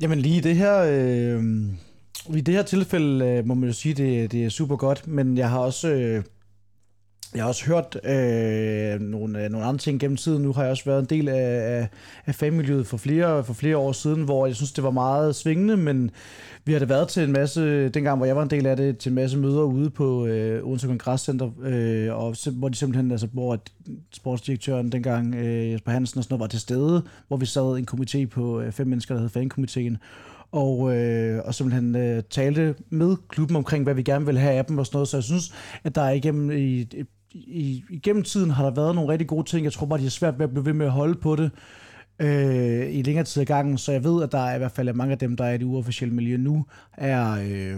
Jamen lige det her... Øh, I det her tilfælde øh, må man jo sige, det, det er super godt, men jeg har også... Øh, jeg har også hørt øh, nogle, øh, nogle andre ting gennem tiden. Nu har jeg også været en del af, af, af fanmiljøet for flere, for flere år siden, hvor jeg synes, det var meget svingende, men vi har da været til en masse, dengang hvor jeg var en del af det, til en masse møder ude på øh, Odense Kongresscenter, øh, og hvor de simpelthen, altså hvor sportsdirektøren dengang, øh, Jesper Hansen og sådan noget, var til stede, hvor vi sad en komité på øh, fem mennesker, der hed fankomiteen, og, øh, og simpelthen øh, talte med klubben omkring, hvad vi gerne vil have af dem og sådan noget. Så jeg synes, at der igennem, i, i, igennem tiden har der været nogle rigtig gode ting. Jeg tror bare, de er svært ved at blive ved med at holde på det øh, i længere tid af gangen. Så jeg ved, at der er i hvert fald mange af dem, der er i det uofficielle miljø nu, er... Øh,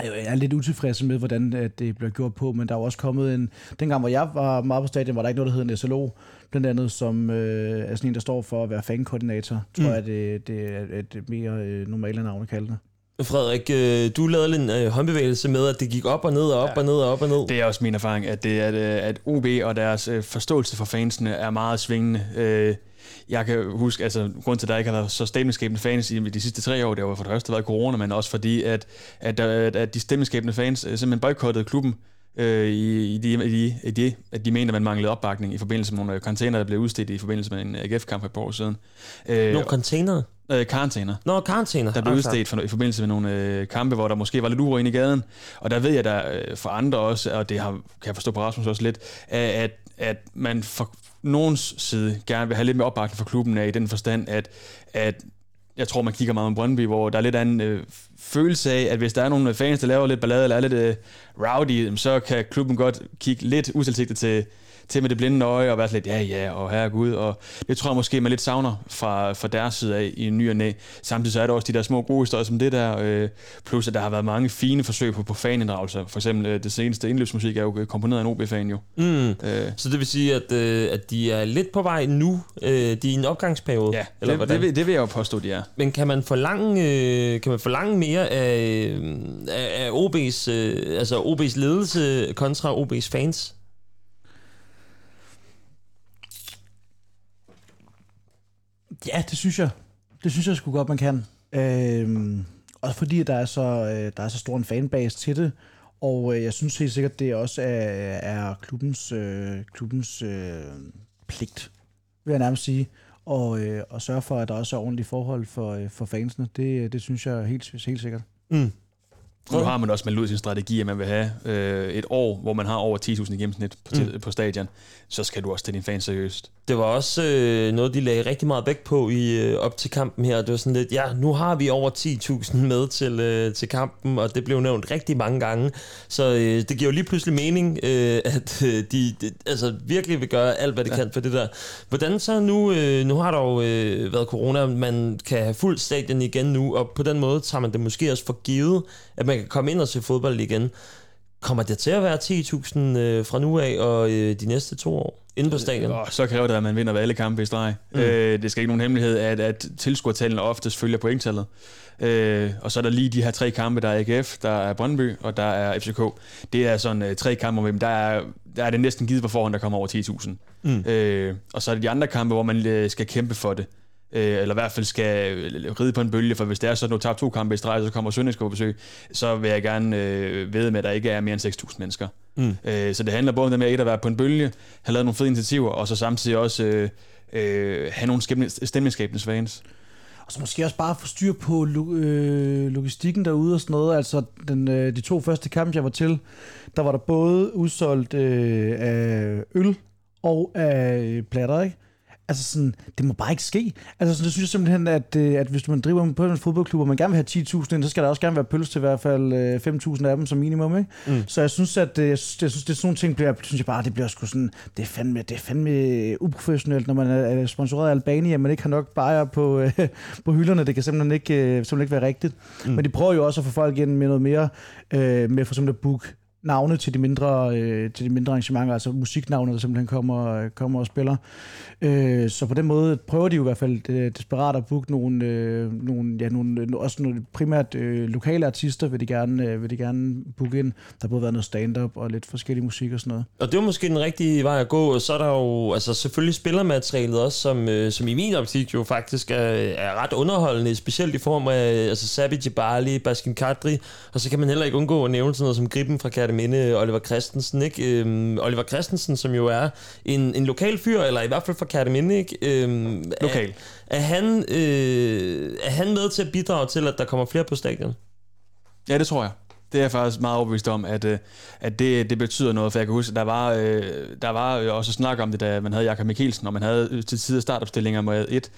er lidt utilfreds med, hvordan det bliver gjort på, men der er også kommet en... Dengang, hvor jeg var meget på stadion, var der ikke noget, der hed en SLO, blandt andet, som øh, er sådan en, der står for at være fankoordinator. Tror mm. jeg, det, det er et mere øh, normalt navn at kalde det. Frederik, øh, du lavede en øh, håndbevægelse med, at det gik op og ned og op ja. og ned og op og ned. Det er også min erfaring, at, det, at, øh, at OB og deres forståelse for fansene er meget svingende. Jeg kan huske, altså grund til, at der ikke har været så stemningsskabende fans i de sidste tre år, det jo for det første været corona, men også fordi, at, at, at de stemningsskabende fans simpelthen boykottede klubben øh, i, i, de, i, de, i de, at de mente, at man manglede opbakning i forbindelse med nogle container, der blev udstedt i forbindelse med en AGF-kamp for et par år siden. Øh, nogle container? Øh, karantæner. Nå, karantæner. Der blev okay. udstedt for, i forbindelse med nogle øh, kampe, hvor der måske var lidt uro inde i gaden. Og der ved jeg, der øh, for andre også, og det har, kan jeg forstå på Rasmus også lidt, at, at man for nogens side gerne vil have lidt mere opbakning for klubben af, i den forstand, at, at jeg tror, man kigger meget om Brøndby, hvor der er lidt anden øh, følelse af, at hvis der er nogle fans, der laver lidt ballade eller er lidt øh, rowdy, så kan klubben godt kigge lidt utilsigtet til, til med det blinde øje og være lidt, ja ja, og herregud, og det tror jeg måske, man lidt savner fra, fra deres side af i ny og næ. Samtidig så er der også de der små gode historier som det der, øh, plus at der har været mange fine forsøg på, på faninddragelser. For eksempel øh, det seneste indløbsmusik er jo komponeret af en OB-fan jo. Mm. Øh. Så det vil sige, at, øh, at de er lidt på vej nu, øh, de er i en opgangsperiode? Ja, eller det, det, vil, det vil jeg jo påstå, de er. Men kan man forlange, øh, kan man forlange mere af, af, af OB's, øh, altså OB's ledelse kontra OB's fans? Ja, det synes jeg. Det synes jeg sgu godt, man kan. Øh, og fordi der er, så, øh, der er så stor en fanbase til det, og øh, jeg synes helt sikkert, det også er, er klubbens, øh, klubbens øh, pligt, vil jeg nærmest sige, og, øh, og sørge for, at der også er ordentlige forhold for, øh, for fansene. Det, øh, det synes jeg helt, helt sikkert. Mm. Nu har man også meldt ud sin strategi, at man vil have øh, et år, hvor man har over 10.000 i gennemsnit på, mm. på stadion. Så skal du også tage din fans seriøst. Det var også øh, noget, de lagde rigtig meget vægt på i øh, op til kampen her. Det var sådan lidt, ja, nu har vi over 10.000 med til, øh, til kampen, og det blev nævnt rigtig mange gange. Så øh, det giver jo lige pludselig mening, øh, at øh, de, de altså, virkelig vil gøre alt, hvad de ja. kan for det der. Hvordan så nu, øh, nu har der jo øh, været corona, man kan have fuld stadion igen nu, og på den måde tager man det måske også for givet, at man kan komme ind og se fodbold igen. Kommer det til at være 10.000 øh, fra nu af og øh, de næste to år inde på stadion? Og så kræver det, at man vinder ved alle kampe i streg. Mm. Øh, det skal ikke nogen hemmelighed, at, at tilskuertallene oftest følger pointtallet. Øh, og så er der lige de her tre kampe, der er AGF, der er Brøndby, og der er FCK. Det er sådan øh, tre kampe, hvor der er, der er det næsten givet på forhånd, der kommer over 10.000. Mm. Øh, og så er det de andre kampe, hvor man øh, skal kæmpe for det øh, eller i hvert fald skal ride på en bølge, for hvis det er sådan, at du tager to kampe i streg, så kommer Sønderjysk på besøg, så vil jeg gerne øh, vide med, at der ikke er mere end 6.000 mennesker. Mm. Øh, så det handler både om at være på en bølge, have lavet nogle fede initiativer, og så samtidig også øh, øh, have nogle stemningsskabende fans. Og så måske også bare få styr på øh, logistikken derude og sådan noget. Altså den, øh, de to første kampe, jeg var til, der var der både udsolgt øh, af øl og af platter, ikke? Altså sådan, det må bare ikke ske. Altså sådan, det synes jeg simpelthen, at, øh, at hvis man driver på en fodboldklub, og man gerne vil have 10.000 ind, så skal der også gerne være pølse til i hvert fald 5.000 øh, af dem som minimum. Ikke? Mm. Så jeg synes, at øh, jeg synes, det er sådan nogle ting, bliver, synes jeg bare, det bliver sgu sådan, det er fandme, det er fandme uprofessionelt, når man er sponsoreret af Albania, man ikke har nok bajer på, øh, på hylderne. Det kan simpelthen ikke, simpelthen ikke være rigtigt. Mm. Men de prøver jo også at få folk ind med noget mere, øh, med for eksempel at book navne til de mindre, øh, til de mindre arrangementer, altså musiknavne, der simpelthen kommer, øh, kommer og spiller. Øh, så på den måde prøver de jo i hvert fald øh, desperat at booke nogle, øh, nogle, ja, nogle, øh, også nogle primært øh, lokale artister, vil de, gerne, øh, vil de gerne booke ind. Der har både været noget stand-up og lidt forskellig musik og sådan noget. Og det er måske den rigtige vej at gå, og så er der jo altså selvfølgelig spillermaterialet også, som, øh, som i min optik jo faktisk er, er ret underholdende, specielt i form af altså Sabi Jibali, Baskin Kadri, og så kan man heller ikke undgå at nævne sådan noget som Griben fra Kærteminde, Oliver Christensen, ikke? Øhm, Oliver Christensen, som jo er en, en lokal fyr, eller i hvert fald fra Kærteminde, ikke? Øhm, Lokal. Er, er, han, øh, er han med til at bidrage til, at der kommer flere på stadion? Ja, det tror jeg. Det er jeg faktisk meget overbevist om, at, øh, at det, det betyder noget, for jeg kan huske, der var, øh, der var også snak om det, da man havde Jakob Mikkelsen, og man havde til tider startopstillinger med et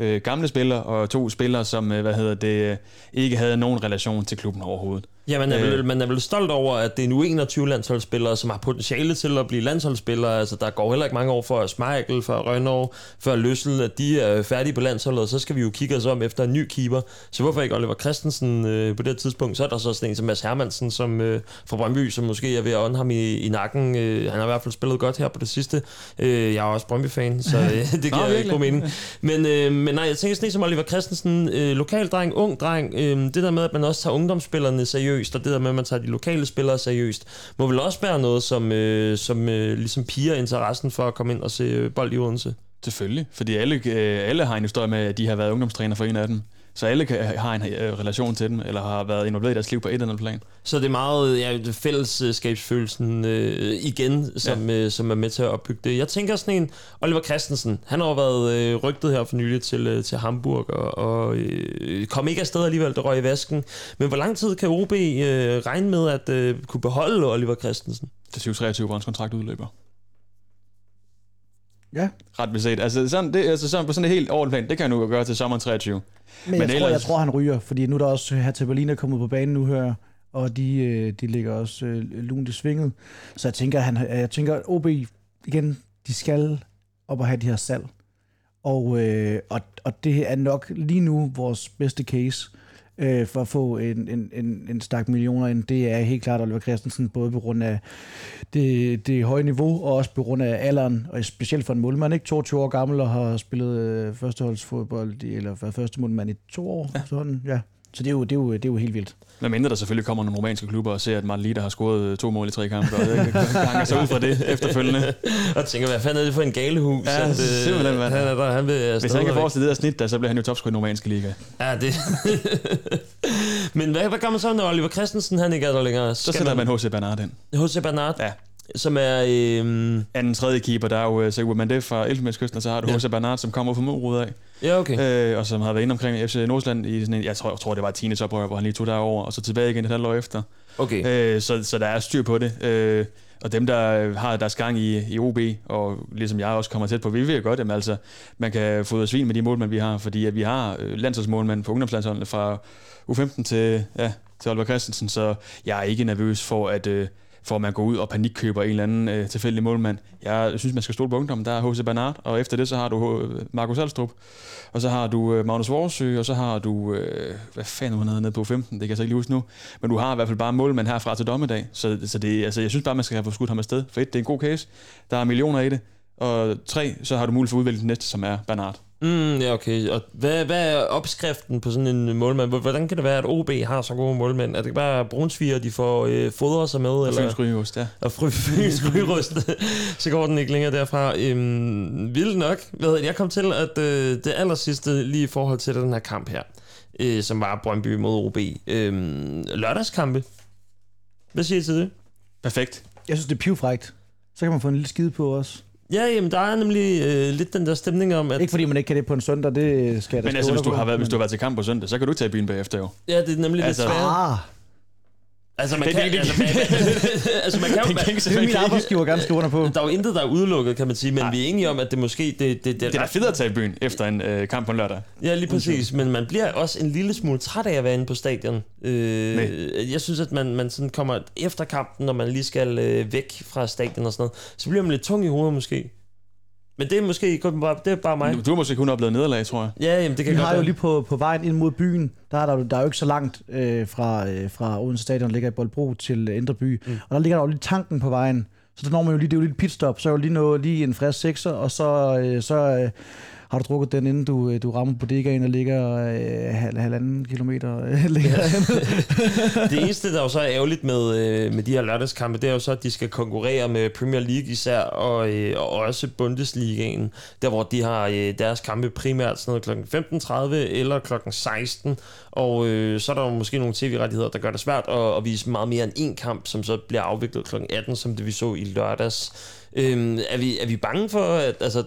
øh, gamle spillere og to spillere, som hvad hedder det, ikke havde nogen relation til klubben overhovedet. Ja, man er, vel, øh. man er vel stolt over, at det er nu 21 landsholdsspillere, som har potentiale til at blive landsholdsspillere. Altså, der går heller ikke mange år for Smeichel, for Rønnow, for Løssel, at de er færdige på landsholdet, så skal vi jo kigge os om efter en ny keeper. Så hvorfor ikke Oliver Christensen øh, på det tidspunkt? Så er der så sådan en som Mads Hermansen som, øh, fra Brøndby, som måske er ved at ånde ham i, i nakken. Øh, han har i hvert fald spillet godt her på det sidste. Øh, jeg er også Brøndby-fan, så [LAUGHS] øh, det giver ikke god mening. Men, øh, men nej, jeg tænker sådan en som Oliver Christensen, øh, lokal dreng, ung dreng, øh, det der med, at man også tager ungdomsspillerne seriøst, og det der med, at man tager de lokale spillere seriøst, må vel også være noget, som, øh, som øh, ligesom piger interessen for at komme ind og se øh, bold i Odense. Selvfølgelig, fordi alle, øh, alle har en historie med, at de har været ungdomstræner for en af dem. Så alle kan, har en øh, relation til dem, eller har været involveret i deres liv på et eller andet plan. Så det er meget ja, fællesskabsfølelsen øh, igen, som, ja. øh, som er med til at opbygge det. Jeg tænker sådan en, Oliver Christensen, han har været øh, rygtet her for nylig til, øh, til Hamburg, og, og øh, kom ikke afsted alligevel, der røg i vasken. Men hvor lang tid kan OB øh, regne med at øh, kunne beholde Oliver Christensen? Det er 2023, hvor hans kontrakt udløber. Ja. Ret beset. Altså sådan, det, altså sådan, på sådan et helt ordentligt det kan han nu gøre til sommeren 23. Men, Men jeg, ellers... tror, jeg tror, han ryger, fordi nu er der også til Berlin er kommet på banen nu her, og de, øh, de ligger også øh, lunt i svinget. Så jeg tænker, han, jeg tænker, OB igen, de skal op og have de her salg. Og, øh, og, og det er nok lige nu vores bedste case øh, for at få en, en, en, en stak millioner ind, det er helt klart Oliver Christensen, både på grund af det, det høje niveau, og også på grund af alderen, og specielt for en målmand, ikke 22 år gammel og har spillet øh, førsteholdsfodbold, eller første målmand i to år, ja. sådan, ja. Så det er, jo, det, er jo, det er jo helt vildt. Men mindre der selvfølgelig kommer nogle romanske klubber og ser, at Martin Lider har scoret to mål i tre kampe, og ganger sig ud fra det efterfølgende. [LAUGHS] og tænker, hvad fanden er det for en galehus? Ja, at, øh, simpelthen, hvad han, er der, han vil Hvis han kan forestille det der snit, der, så bliver han jo topscorer i den romanske liga. Ja, det... [LAUGHS] Men hvad, hvad gør man så, når Oliver Christensen han ikke er der længere? så sætter man H.C. Bernard ind. H.C. Bernard? Ja. som er... Øh, Anden tredje keeper, der er jo uh, Sigurd Mandé fra Elfenbenskysten, og så har du Ja. H.C. Bernard, som kommer fra Morud af, ja, okay. øh, og som har været inde omkring FC Nordsjælland i sådan en, jeg tror, jeg tror det var 10. oprør, hvor han lige tog derover, og så tilbage igen et halvt år efter. Okay. Øh, så, så der er styr på det. Øh, og dem, der har deres gang i, i OB, og ligesom jeg også kommer tæt på, vi ved jo godt, at altså, man kan få ud af svin med de målmænd, vi har, fordi at vi har øh, landsholdsmålmænd på ungdomslandsholdene fra U15 til, ja, til Oliver Christensen, så jeg er ikke nervøs for, at, øh, for at man går ud og panikkøber en eller anden øh, tilfældig målmand. Jeg synes, man skal stole på ungdommen. Der er H.C. Bernard, og efter det, så har du H- øh, Markus Alstrup, og så har du øh, Magnus Vorsø, og så har du, øh, hvad fanden hun havde nede på 15, det kan jeg så ikke lige huske nu, men du har i hvert fald bare målmand herfra til dommedag, så, så det, altså, jeg synes bare, man skal have skudt ham afsted, for et, det er en god case, der er millioner i det, og tre, så har du mulighed for at udvælge den næste, som er Bernard. Mm, ja, okay. Og hvad, hvad er opskriften på sådan en målmand? Hvordan kan det være, at OB har så gode målmænd? Er det bare brunsviger, de får øh, fodret sig med? Og eller? Fyns Grygeost, ja. og [LAUGHS] fyns rygerust, [LAUGHS] så går den ikke længere derfra. Øhm, vildt nok. Hvad det? Jeg kom til, at øh, det aller sidste lige i forhold til den her kamp her, øh, som var Brøndby mod OB. Øhm, lørdagskampe. Hvad siger I til det? Perfekt. Jeg synes, det er pivfrægt. Så kan man få en lille skide på os. Ja, jamen, der er nemlig øh, lidt den der stemning om, at... Ikke fordi man ikke kan det på en søndag, det skal jeg da Men altså, hvis du, har været, hvis du har været til kamp på søndag, så kan du ikke tage i byen bagefter jo. Ja, det er nemlig Altså- lidt svært. Ah, Altså, man kan... altså, man, [LAUGHS] altså, man kan jo... Det vil min arbejdsgiver gerne skrive under på. Der er jo intet, der er udelukket, kan man sige, men Nej. vi er enige om, at det måske... Det, det, det, Det er da fedt at tage i byen efter en øh, kamp på en lørdag. Ja, lige præcis. Men man bliver også en lille smule træt af at være inde på stadion. Øh, jeg synes, at man, man sådan kommer efter kampen, når man lige skal øh, væk fra stadion og sådan noget, så bliver man lidt tung i hovedet måske. Men det er måske kun bare, det er bare mig. Du, har måske kun oplevet nederlag, tror jeg. Ja, jamen, det kan Vi har jo lige på, på vejen ind mod byen, der er der, der er jo ikke så langt øh, fra, øh, fra Odense Stadion, der ligger i Boldbro til øh, Indre By. Mm. Og der ligger der jo lige tanken på vejen. Så der når man jo lige, det er jo lige et pitstop, så er jo lige, nå, lige en frisk sekser, og så, øh, så øh, har du drukket den, inden du, øh, du rammer bodegaen, der ligger øh, hal, halvanden kilometer øh, [LAUGHS] længere hen. [LAUGHS] Det eneste, der jo så er ærgerligt med, øh, med de her lørdagskampe, det er jo så, at de skal konkurrere med Premier League især, og, øh, og også Bundesligaen, der hvor de har øh, deres kampe primært sådan noget kl. 15.30 eller kl. 16, og øh, så er der jo måske nogle tv-rettigheder, der gør det svært at, at vise meget mere end en kamp, som så bliver afviklet kl. 18, som det vi så i lørdags. Øh, er, vi, er vi bange for, at altså,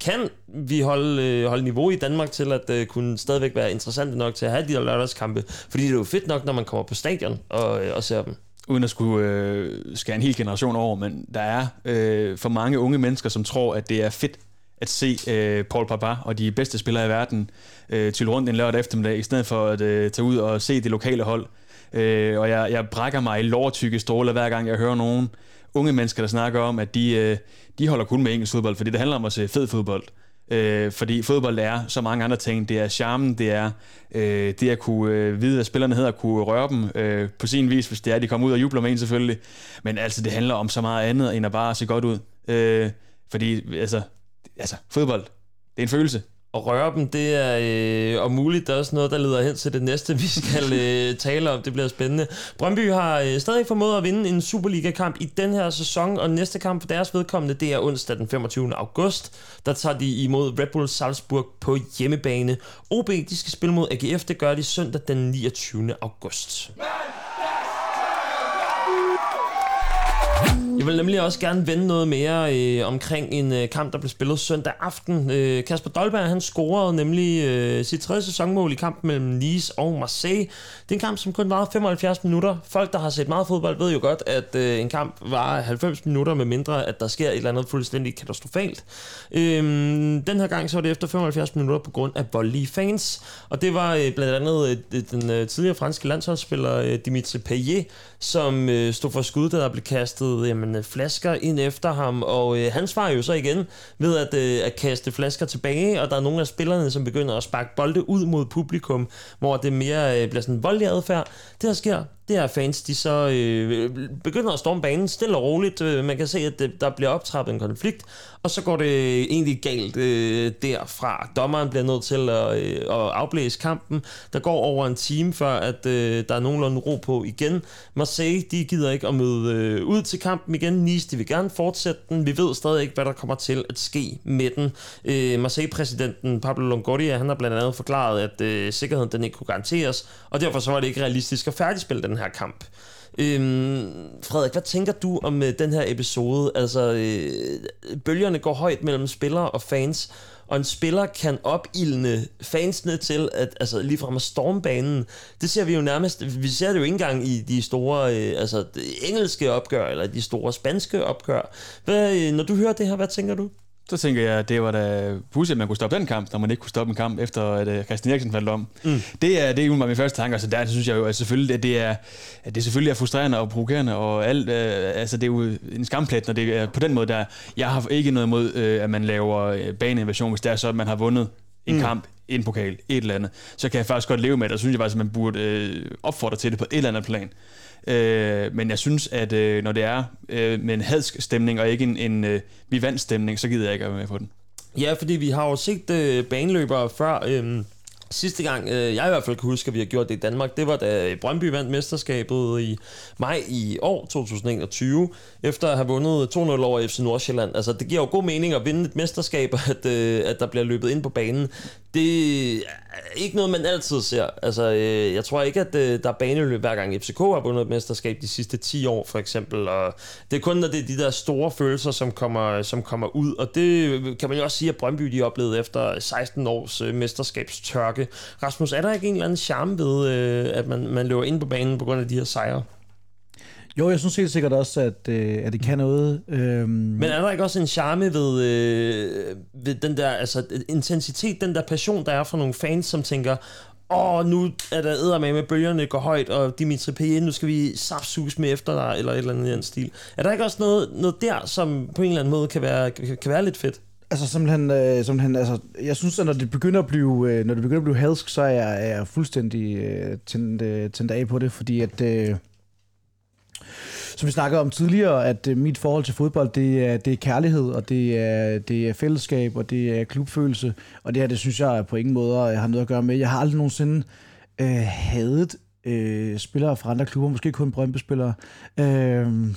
kan vi holde, øh, holde niveau i Danmark til at øh, kunne stadigvæk være interessante nok til at have de der lørdagskampe? Fordi det er jo fedt nok, når man kommer på stadion og, øh, og ser dem. uden at skulle øh, skære en hel generation over, men der er øh, for mange unge mennesker, som tror, at det er fedt at se øh, Paul Papa og de bedste spillere i verden øh, til rundt en lørdag eftermiddag, i stedet for at øh, tage ud og se det lokale hold. Øh, og jeg, jeg brækker mig i lårtykke stråler, hver gang jeg hører nogen unge mennesker, der snakker om, at de, øh, de holder kun med engelsk fodbold, fordi det handler om at se fed fodbold. Øh, fordi fodbold er så mange andre ting. Det er charmen, det er øh, det at kunne øh, vide, hvad spillerne hedder, kunne røre dem øh, på sin vis, hvis det er, at de kommer ud og jubler med en selvfølgelig. Men altså, det handler om så meget andet, end at bare se godt ud. Øh, fordi, altså, altså, fodbold, det er en følelse. Og røre dem, det er øh, om muligt der er også noget, der leder hen til det næste, vi skal [LAUGHS] øh, tale om. Det bliver spændende. Brøndby har øh, stadig formået at vinde en Superliga-kamp i den her sæson, og næste kamp for deres vedkommende, det er onsdag den 25. august. Der tager de imod Red Bull Salzburg på hjemmebane. OB, de skal spille mod AGF, det gør de søndag den 29. august. Jeg vil nemlig også gerne vende noget mere øh, omkring en øh, kamp, der blev spillet søndag aften. Øh, Kasper Dolberg, han scorede nemlig øh, sit tredje sæsonmål i kampen mellem Nice og Marseille. Det er en kamp, som kun varede 75 minutter. Folk, der har set meget fodbold, ved jo godt, at øh, en kamp varer 90 minutter, med mindre at der sker et eller andet fuldstændig katastrofalt. Øh, den her gang så var det efter 75 minutter på grund af voldelige fans. Og det var øh, blandt andet øh, den øh, tidligere franske landsholdsspiller øh, Dimitri Payet, som øh, stod for skud, der blev kastet jamen, øh, flasker ind efter ham, og øh, han svarer jo så igen ved at, øh, at kaste flasker tilbage, og der er nogle af spillerne, som begynder at sparke bolde ud mod publikum, hvor det mere øh, bliver sådan en voldelig adfærd. Det der sker, det er fans, de så øh, begynder at storme banen stille og roligt. Øh, man kan se, at det, der bliver optrappet en konflikt, og så går det egentlig galt øh, derfra. Dommeren bliver nødt til at, øh, at afblæse kampen. Der går over en time, før at øh, der er nogenlunde ro på igen. Marseille, de gider ikke at møde øh, ud til kampen igen. Nice, de vil gerne fortsætte den. Vi ved stadig ikke, hvad der kommer til at ske med den. Øh, Marseille-præsidenten Pablo Longoria, han har blandt andet forklaret, at øh, sikkerheden den ikke kunne garanteres, og derfor så var det ikke realistisk at færdigspille den den her kamp. Øhm, Frederik, hvad tænker du om øh, den her episode? Altså, øh, bølgerne går højt mellem spillere og fans, og en spiller kan opildne fansene til at altså ligefrem at storme banen. Det ser vi jo nærmest, vi ser det jo ikke engang i de store øh, altså, engelske opgør, eller de store spanske opgør. Hvad, øh, når du hører det her, hvad tænker du? Så tænker jeg, at det var da pudsigt, at man kunne stoppe den kamp, når man ikke kunne stoppe en kamp, efter at uh, Christian Eriksen faldt om. Mm. Det er det er min første tanke, så der synes jeg jo, at selvfølgelig, at det er, at det selvfølgelig er frustrerende og provokerende, og alt, uh, altså det er jo en skamplet, når det er på den måde, der, jeg har ikke noget imod, uh, at man laver baneinvasion, hvis det er så, at man har vundet en mm. kamp, en pokal, et eller andet, så kan jeg faktisk godt leve med det, og synes jeg faktisk, at man burde øh, opfordre til det på et eller andet plan. Øh, men jeg synes, at øh, når det er øh, med en hadsk stemning, og ikke en, en øh, vi vandt stemning, så gider jeg ikke at være med på den. Ja, fordi vi har jo set øh, baneløbere før. Øh, Sidste gang, øh, jeg i hvert fald kan huske, at vi har gjort det i Danmark, det var da Brøndby vandt mesterskabet i maj i år 2021, efter at have vundet 2-0 over FC Nordsjælland. Altså, det giver jo god mening at vinde et mesterskab, [LAUGHS] at, øh, at der bliver løbet ind på banen. Det er ikke noget, man altid ser. Altså, øh, jeg tror ikke, at øh, der er baneløb hver gang FCK har vundet et mesterskab de sidste 10 år, for eksempel. Og det er kun, når det er de der store følelser, som kommer, som kommer ud. Og det kan man jo også sige, at Brøndby de oplevede efter 16 års øh, mesterskabstørke. Rasmus, er der ikke en eller anden charme ved, øh, at man, man løber ind på banen på grund af de her sejre? Jo, jeg synes helt sikkert også, at, øh, at det kan noget. Øhm. Men er der ikke også en charme ved, øh, ved den der altså, intensitet, den der passion, der er fra nogle fans, som tænker, åh, oh, nu er der æder med, med bølgerne går højt, og Dimitri Payet, nu skal vi saftsus med efter dig, eller et eller andet i den stil. Er der ikke også noget, noget der, som på en eller anden måde kan være, kan, kan være lidt fedt? Altså simpelthen, øh, simpelthen altså, jeg synes, at når det begynder at blive, øh, når det begynder at blive hadsk, så er jeg, er jeg fuldstændig øh, tændt, øh, tændt af på det, fordi at, øh, som vi snakkede om tidligere, at øh, mit forhold til fodbold, det er, det er kærlighed, og det er, det er fællesskab, og det er klubfølelse. Og det her, det synes jeg på ingen måde øh, har noget at gøre med. Jeg har aldrig nogensinde øh, hadet øh, spillere fra andre klubber, måske kun Brøndby-spillere. Øh. Mm. [LAUGHS]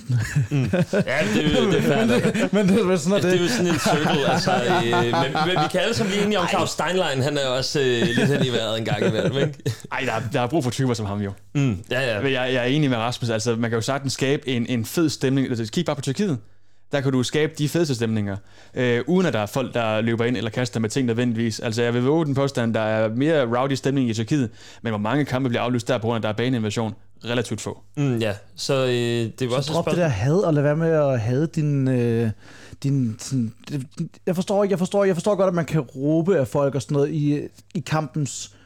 Ja, det, er, det er færdigt. men det er sådan, det, det er jo sådan en circle. [LAUGHS] Altså, øh, men, men, vi kan alle sammen blive enige om Claus Steinlein. Han er jo også øh, lidt hen i vejret en gang imellem, ikke? Ej, der, der er brug for typer som ham jo. Mm, ja, ja. Jeg, jeg er enig med Rasmus. Altså, man kan jo sagtens skabe en, en fed stemning. Altså, kig bare på Tyrkiet der kan du skabe de fedeste stemninger, øh, uden at der er folk, der løber ind eller kaster med ting nødvendigvis. Altså jeg vil våge den påstand, der er mere rowdy stemning i Tyrkiet, men hvor mange kampe bliver aflyst der på grund af, at der er baneinvasion? Relativt få. Mm, ja, så øh, det var så også drop det der had, og lad være med at have din... Øh, din sådan, jeg forstår ikke, jeg forstår, jeg forstår godt, at man kan råbe af folk og sådan noget i, i kampens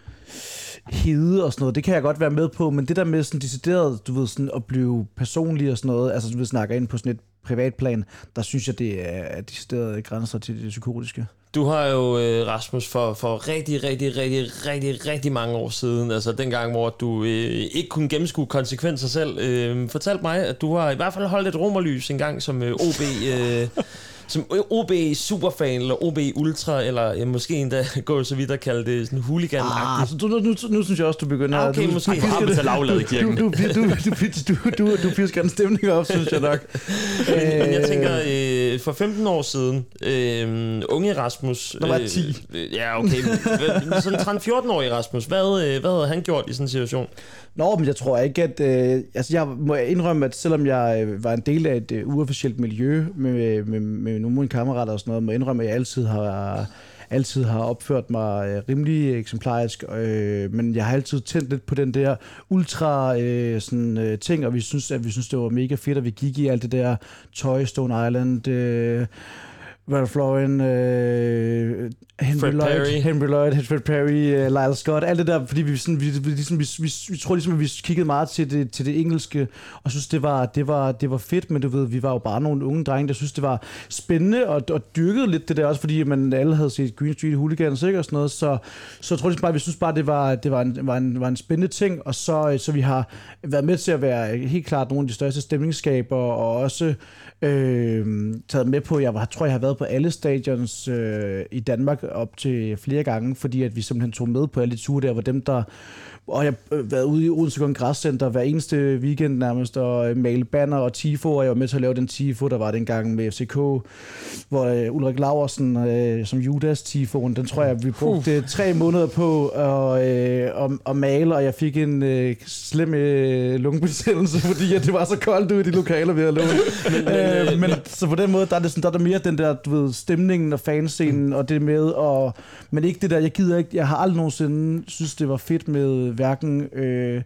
hede og sådan noget, det kan jeg godt være med på, men det der med sådan decideret, du ved, sådan at blive personlig og sådan noget, altså du ved, snakker ind på sådan et privatplan, der synes jeg, det er decideret grænser til det psykotiske. Du har jo, øh, Rasmus, for, for rigtig, rigtig, rigtig, rigtig, rigtig mange år siden, altså dengang, hvor du øh, ikke kunne gennemskue konsekvenser selv, øh, fortalt mig, at du har i hvert fald holdt et romerlys en gang som øh, OB... Øh, som OB superfan, eller OB Ultra, eller ja, måske endda [LAUGHS] gå så vidt at kalde det sådan hooligan ah, så du, nu, nu, nu, synes jeg også, du begynder... Ah, okay, du, måske du, du, til lavladet i kirken. Du, du, du, du, du, du, du pisker en stemning op, synes jeg nok. [LAUGHS] men, men jeg tænker, øh, for 15 år siden, øh, unge Rasmus... Der var 10. Øh, ja, okay. sådan 13-14-årig Rasmus, hvad, øh, hvad havde han gjort i sådan en situation? Nå, men jeg tror ikke, at... Øh, altså, jeg må indrømme, at selvom jeg øh, var en del af et øh, uofficielt miljø med, med, med nogle af mine kammerater og sådan noget, må jeg indrømme, at jeg altid har altid har opført mig øh, rimelig eksemplarisk, øh, men jeg har altid tændt lidt på den der ultra øh, sådan, øh, ting, og vi synes, at vi synes, det var mega fedt, at vi gik i alt det der Toy Stone Island, øh, Lauren, øh, Henry Fred Lloyd, Perry. Henry Lloyd, Fred Perry, uh, Lyle Scott, alt det der, fordi vi, sådan, vi, vi, ligesom, vi, vi, vi tror ligesom, at vi kiggede meget til det, til det engelske, og synes, det var, det, var, det var fedt, men du ved, vi var jo bare nogle unge drenge, der synes, det var spændende, og, og dyrkede lidt det der, også fordi man alle havde set Green Street Hooligans, ikke, og sådan noget, så, så jeg tror ligesom bare, vi synes bare, det var, det var, en, var, en, var en spændende ting, og så, så vi har været med til at være helt klart nogle af de største stemningsskaber, og også øh, taget med på, jeg var, tror, jeg har været været på alle stadions øh, i Danmark op til flere gange, fordi at vi simpelthen tog med på alle de ture der, hvor dem, der og jeg har været ude i Odense Kongresscenter hver eneste weekend nærmest, og male banner og tifo, og jeg var med til at lave den tifo, der var dengang med FCK, hvor uh, Ulrik Laversen uh, som Judas tifoen, den tror jeg, vi brugte uh. tre måneder på at, uh, at, at male, og jeg fik en uh, slem uh, lungebetændelse, [LAUGHS] fordi at det var så koldt ude i de lokaler, vi havde lavet. [LAUGHS] men, uh, men så på den måde, der er, det sådan, der er der mere den der, du ved, stemningen og fanscenen, mm. og det med, og, men ikke det der, jeg gider ikke, jeg har aldrig nogensinde synes, det var fedt med hverken øh,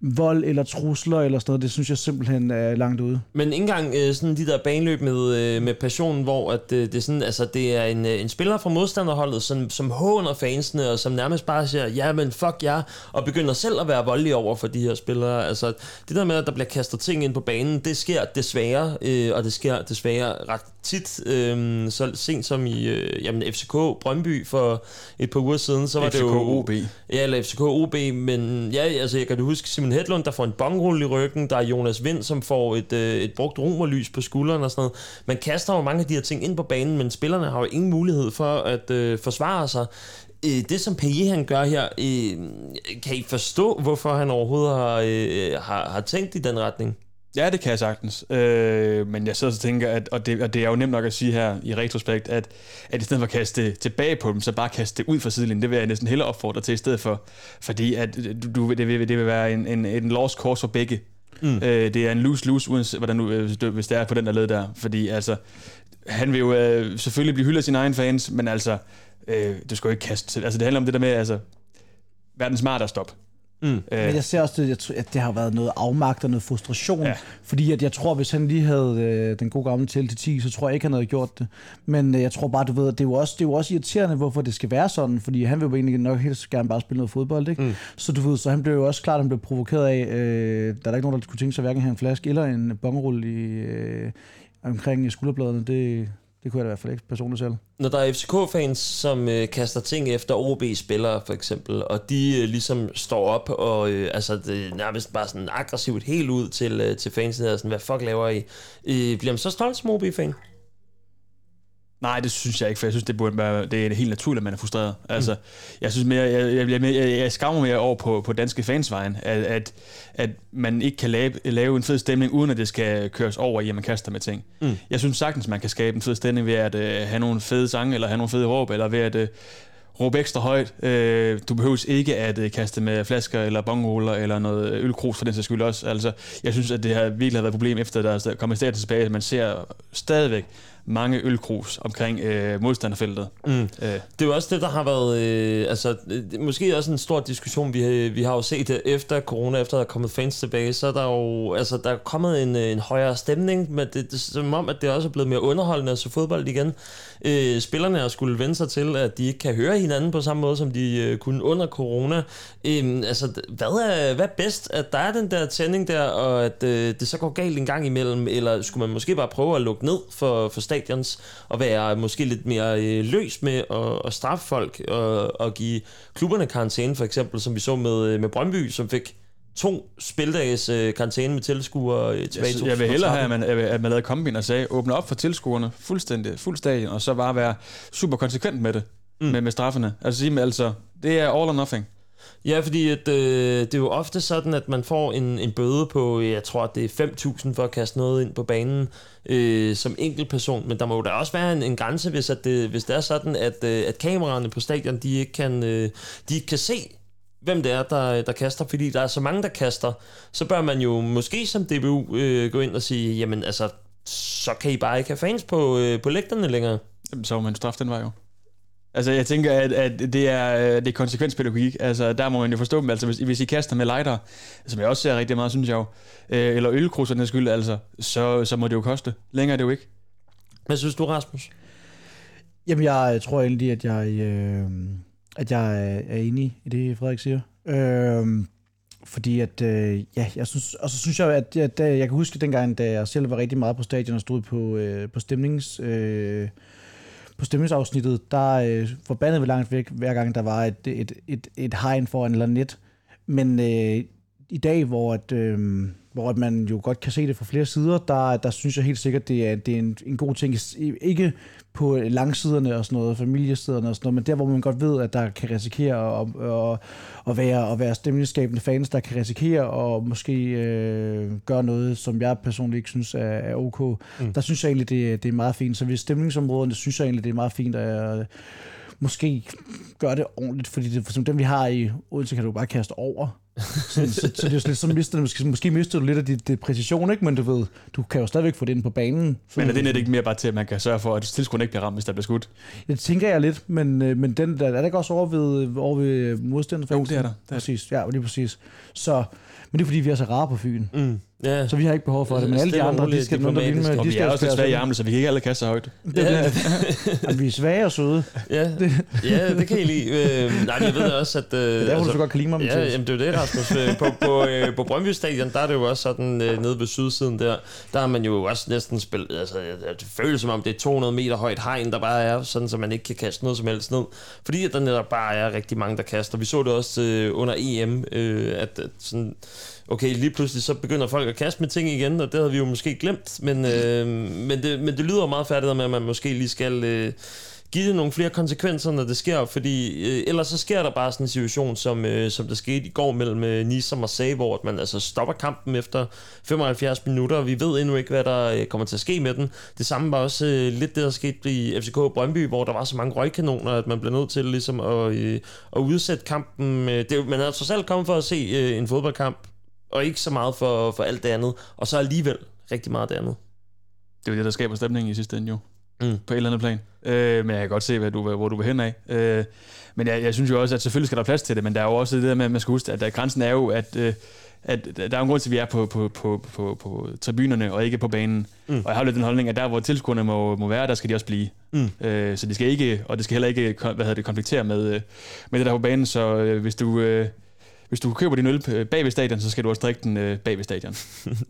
vold eller trusler eller sådan noget. Det synes jeg simpelthen er langt ude. Men ikke engang øh, sådan de der baneløb med, øh, med passion, hvor at, øh, det, er sådan, altså, det er en, øh, en spiller fra modstanderholdet, som, som håner fansene, og som nærmest bare siger, ja, men fuck jer, ja, og begynder selv at være voldelig over for de her spillere. Altså, det der med, at der bliver kastet ting ind på banen, det sker desværre, øh, og det sker desværre ret tit, øh, så sent som i øh, jamen, FCK Brøndby for et par uger siden, så var FCK det jo... OB. Ja, eller FCK OB, men ja, altså jeg kan huske Simon Hedlund, der får en bongrulle i ryggen, der er Jonas Vind, som får et, øh, et brugt romerlys på skulderen og sådan noget. Man kaster jo mange af de her ting ind på banen, men spillerne har jo ingen mulighed for at øh, forsvare sig. Øh, det, som Payet han gør her, øh, kan I forstå, hvorfor han overhovedet har, øh, har, har tænkt i den retning? Ja, det kan jeg sagtens. Øh, men jeg sidder og tænker, at, og, det, og det er jo nemt nok at sige her i retrospekt, at, at i stedet for at kaste det tilbage på dem, så bare kaste det ud fra sidelinjen. Det vil jeg næsten hellere opfordre til i stedet for. Fordi at du, det, vil, det vil være en, en, en lost course for begge. Mm. Øh, det er en lose-lose, uanset hvordan du, øh, hvis det er på den der led der. Fordi altså, han vil jo øh, selvfølgelig blive hyldet af sine egne fans, men altså, øh, du skal jo ikke kaste til. Altså, det handler om det der med, altså, være den smarte at stoppe. Mm. Øh. Men jeg ser også, det, at det har været noget afmagt og noget frustration, ja. fordi at jeg tror, hvis han lige havde øh, den gode gamle til til 10, så tror jeg ikke, han havde gjort det. Men øh, jeg tror bare, du ved, at det er, jo også, det er jo også irriterende, hvorfor det skal være sådan, fordi han vil jo egentlig nok helt gerne bare spille noget fodbold, ikke? Mm. Så du ved, så han blev jo også klart, at han blev provokeret af, øh, der er ikke nogen, der kunne tænke sig hverken have en flaske eller en bongerulle i, øh, omkring skulderbladene. Det, det kunne jeg da i hvert fald ikke personligt selv. Når der er FCK-fans, som øh, kaster ting efter OB-spillere for eksempel, og de øh, ligesom står op og øh, altså, det nærmest bare sådan aggressivt helt ud til, øh, til fansene, og sådan, hvad fuck laver I? Øh, bliver man så stolt som OB-fan? Nej, det synes jeg ikke, for jeg synes, det, burde være, det er helt naturligt, at man er frustreret. Mm. Altså, jeg synes mere, jeg, jeg, jeg, jeg, skammer mere over på, på danske fansvejen, at, at, at man ikke kan lave, lave en fed stemning, uden at det skal køres over i, at man kaster med ting. Mm. Jeg synes sagtens, man kan skabe en fed stemning ved at uh, have nogle fede sange, eller have nogle fede råb, eller ved at uh, råbe ekstra højt. Uh, du behøver ikke at uh, kaste med flasker, eller bongruller, eller noget ølkrus for den sags skyld også. Altså, jeg synes, at det har virkelig været et problem, efter der er kommet staten tilbage, at man ser stadigvæk mange ølkrus omkring øh, modstanderfeltet. Mm. Øh. Det er jo også det, der har været, øh, altså, måske også en stor diskussion, vi, vi har jo set det efter corona, efter der er kommet fans tilbage, så er der jo, altså, der er kommet en, en højere stemning, men det, det, som om, at det også er blevet mere underholdende at se fodbold igen. Øh, spillerne har skulle vende sig til, at de ikke kan høre hinanden på samme måde, som de øh, kunne under corona. Øh, altså, hvad er, hvad er bedst? At der er den der tænding der, og at øh, det så går galt en gang imellem, eller skulle man måske bare prøve at lukke ned for, for stadions, og være måske lidt mere øh, løs med at, at straffe folk, og, og give klubberne karantæne, for eksempel, som vi så med, øh, med Brøndby, som fik to spildages øh, karantæne med tilskuere øh, tilbage jeg, jeg vil hellere have, at man, at man lavede kombin og sagde, åbne op for tilskuerne fuldstændig, fuld stadion, og så bare være super konsekvent med det, mm. med, med straffene. Altså sige altså, det er all or nothing. Ja, fordi at, øh, det er jo ofte sådan, at man får en, en bøde på, jeg tror, at det er 5.000 for at kaste noget ind på banen øh, som person. Men der må jo da også være en, en grænse, hvis, at det, hvis det er sådan, at, øh, at kameraerne på stadion, de ikke kan, øh, de ikke kan se, hvem det er, der, der kaster, fordi der er så mange, der kaster, så bør man jo måske som DBU øh, gå ind og sige, jamen altså, så kan I bare ikke have fans på, øh, på lægterne længere. Jamen, så må man straffe den vej jo. Altså, jeg tænker, at, at det, er, det er konsekvenspædagogik. Altså, der må man jo forstå dem. Altså, hvis, hvis I kaster med lighter, som jeg også ser rigtig meget, synes jeg jo, øh, eller ølkruserne skyld, altså, så, så må det jo koste. Længere er det jo ikke. Hvad synes du, Rasmus? Jamen, jeg tror egentlig, at jeg, øh, at jeg er enig i det, Frederik siger. Øh, fordi at, øh, ja, jeg synes, og så synes jeg, at, at, at jeg kan huske dengang, da jeg selv var rigtig meget på stadion og stod på, øh, på stemnings... Øh, på stemningsafsnittet, der øh, forbandede vi langt væk, hver gang der var et, et, et, et hegn foran eller net. Men øh, i dag, hvor, at, øh, hvor at man jo godt kan se det fra flere sider, der, der synes jeg helt sikkert, det er, det er en, en god ting. Ikke på langsiderne og sådan noget, familiesiderne og sådan noget, men der, hvor man godt ved, at der kan risikere at, at, at, være, at være stemningsskabende fans, der kan risikere at måske øh, gøre noget, som jeg personligt ikke synes er, er ok. Mm. Der synes jeg egentlig, det, det er meget fint. Så hvis stemningsområderne, synes jeg egentlig, det er meget fint, at måske gøre det ordentligt, fordi det, som dem vi har i Odense, kan du bare kaste over. Så, så, så, det er lidt, så mister, måske, måske mister du lidt af dit, det præcision, ikke? men du ved, du kan jo stadigvæk få det ind på banen. Men er det net ikke mere bare til, at man kan sørge for, at tilskuerne ikke bliver ramt, hvis der bliver skudt? Det tænker jeg lidt, men, øh, men den der, er der ikke også over ved, over ved modstanderfans? Jo, det er der. Det er præcis, ja, lige præcis. Så, men det er fordi, vi er så rare på Fyn. Mm. Ja. Så vi har ikke behov for det, men alle de andre, de skal nogen, der med. Og de vi er også lidt svage i armene, så vi kan ikke alle kaste så højt. Det, [LAUGHS] ja. vi er svage og søde. Ja, [LAUGHS] ja det kan I lide. Øh, nej, jeg ved også, at... Øh, det er derfor, altså, du så godt kan lide mig, Ja, jamen, det er jo det, Rasmus. Øh, på, på, øh, på Brøndby Stadion, der er det jo også sådan, øh, nede ved sydsiden der, der har man jo også næsten spillet... Altså, det føles som om, det er 200 meter højt hegn, der bare er, sådan så man ikke kan kaste noget som helst ned. Fordi at der netop bare er rigtig mange, der kaster. Vi så det også øh, under EM, øh, at, at sådan okay, lige pludselig så begynder folk at kaste med ting igen, og det havde vi jo måske glemt, men, øh, men, det, men det lyder meget færdigt med, at man måske lige skal... Øh, give det nogle flere konsekvenser, når det sker, fordi øh, ellers så sker der bare sådan en situation, som, øh, som der skete i går mellem øh, Nice og Marseille, hvor man altså stopper kampen efter 75 minutter, og vi ved endnu ikke, hvad der øh, kommer til at ske med den. Det samme var også øh, lidt det, der skete i FCK Brøndby, hvor der var så mange røgkanoner, at man blev nødt til ligesom at, øh, at udsætte kampen. Øh, det, man havde trods alt kommet for at se øh, en fodboldkamp og ikke så meget for, for alt det andet, og så alligevel rigtig meget det andet. Det er jo det, der skaber stemningen i sidste ende jo, mm. på et eller andet plan. Øh, men jeg kan godt se, hvad du, hvor du vil hen af. Øh, men jeg, jeg synes jo også, at selvfølgelig skal der plads til det, men der er jo også det der med, at man skal huske, at der, grænsen er jo, at, øh, at der er en grund til, at vi er på, på, på, på, på tribunerne og ikke på banen. Mm. Og jeg har lidt den holdning, at der, hvor tilskuerne må, må være, der skal de også blive. Mm. Øh, så det skal ikke, og det skal heller ikke hvad hedder det, konfliktere med, øh, med det der på banen, så øh, hvis du... Øh, hvis du køber din øl øh, bag ved stadion, så skal du også drikke den øh, bag ved stadion.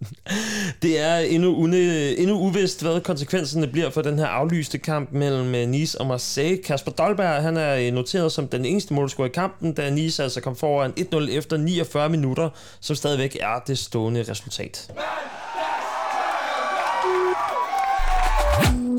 [LAUGHS] det er endnu, une, endnu uvist, hvad konsekvenserne bliver for den her aflyste kamp mellem øh, Nice og Marseille. Kasper Dolberg han er noteret som den eneste målscorer i kampen, da Nice altså kom foran 1-0 efter 49 minutter, som stadigvæk er det stående resultat.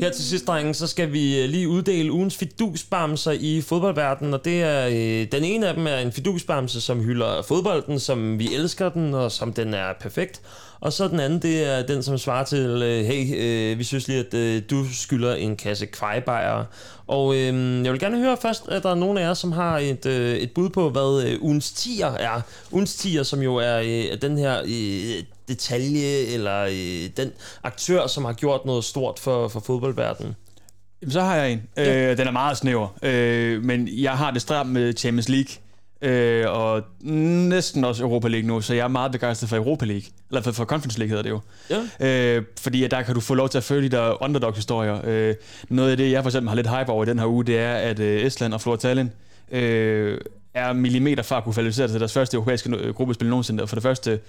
Her til sidst, drenge, så skal vi øh, lige uddele ugens fidusbamser i fodboldverdenen, og det er, øh, den ene af dem er en fidusbamse, som hylder fodbolden, som vi elsker den, og som den er perfekt. Og så den anden, det er den, som svarer til, øh, hey, øh, vi synes lige, at øh, du skylder en kasse kvejbejere. Og øh, jeg vil gerne høre først, at der er nogen af jer, som har et, øh, et bud på, hvad øh, ugens tier er. Ugens tier, som jo er øh, den her øh, detalje, eller øh, den aktør, som har gjort noget stort for, for fodboldverdenen. Jamen, så har jeg en. Ja. Øh, den er meget snæver, øh, men jeg har det stramt med Champions League øh, og næsten også Europa League nu, så jeg er meget begejstret for Europa League, eller for, for Conference League hedder det jo. Ja. Øh, fordi der kan du få lov til at følge de der underdog-historier. Øh, noget af det, jeg for eksempel har lidt hype over i den her uge, det er, at øh, Estland og Flora Tallinn øh, er millimeter fra at kunne kvalificere sig til deres første europæiske øh, gruppespil nogensinde. For det første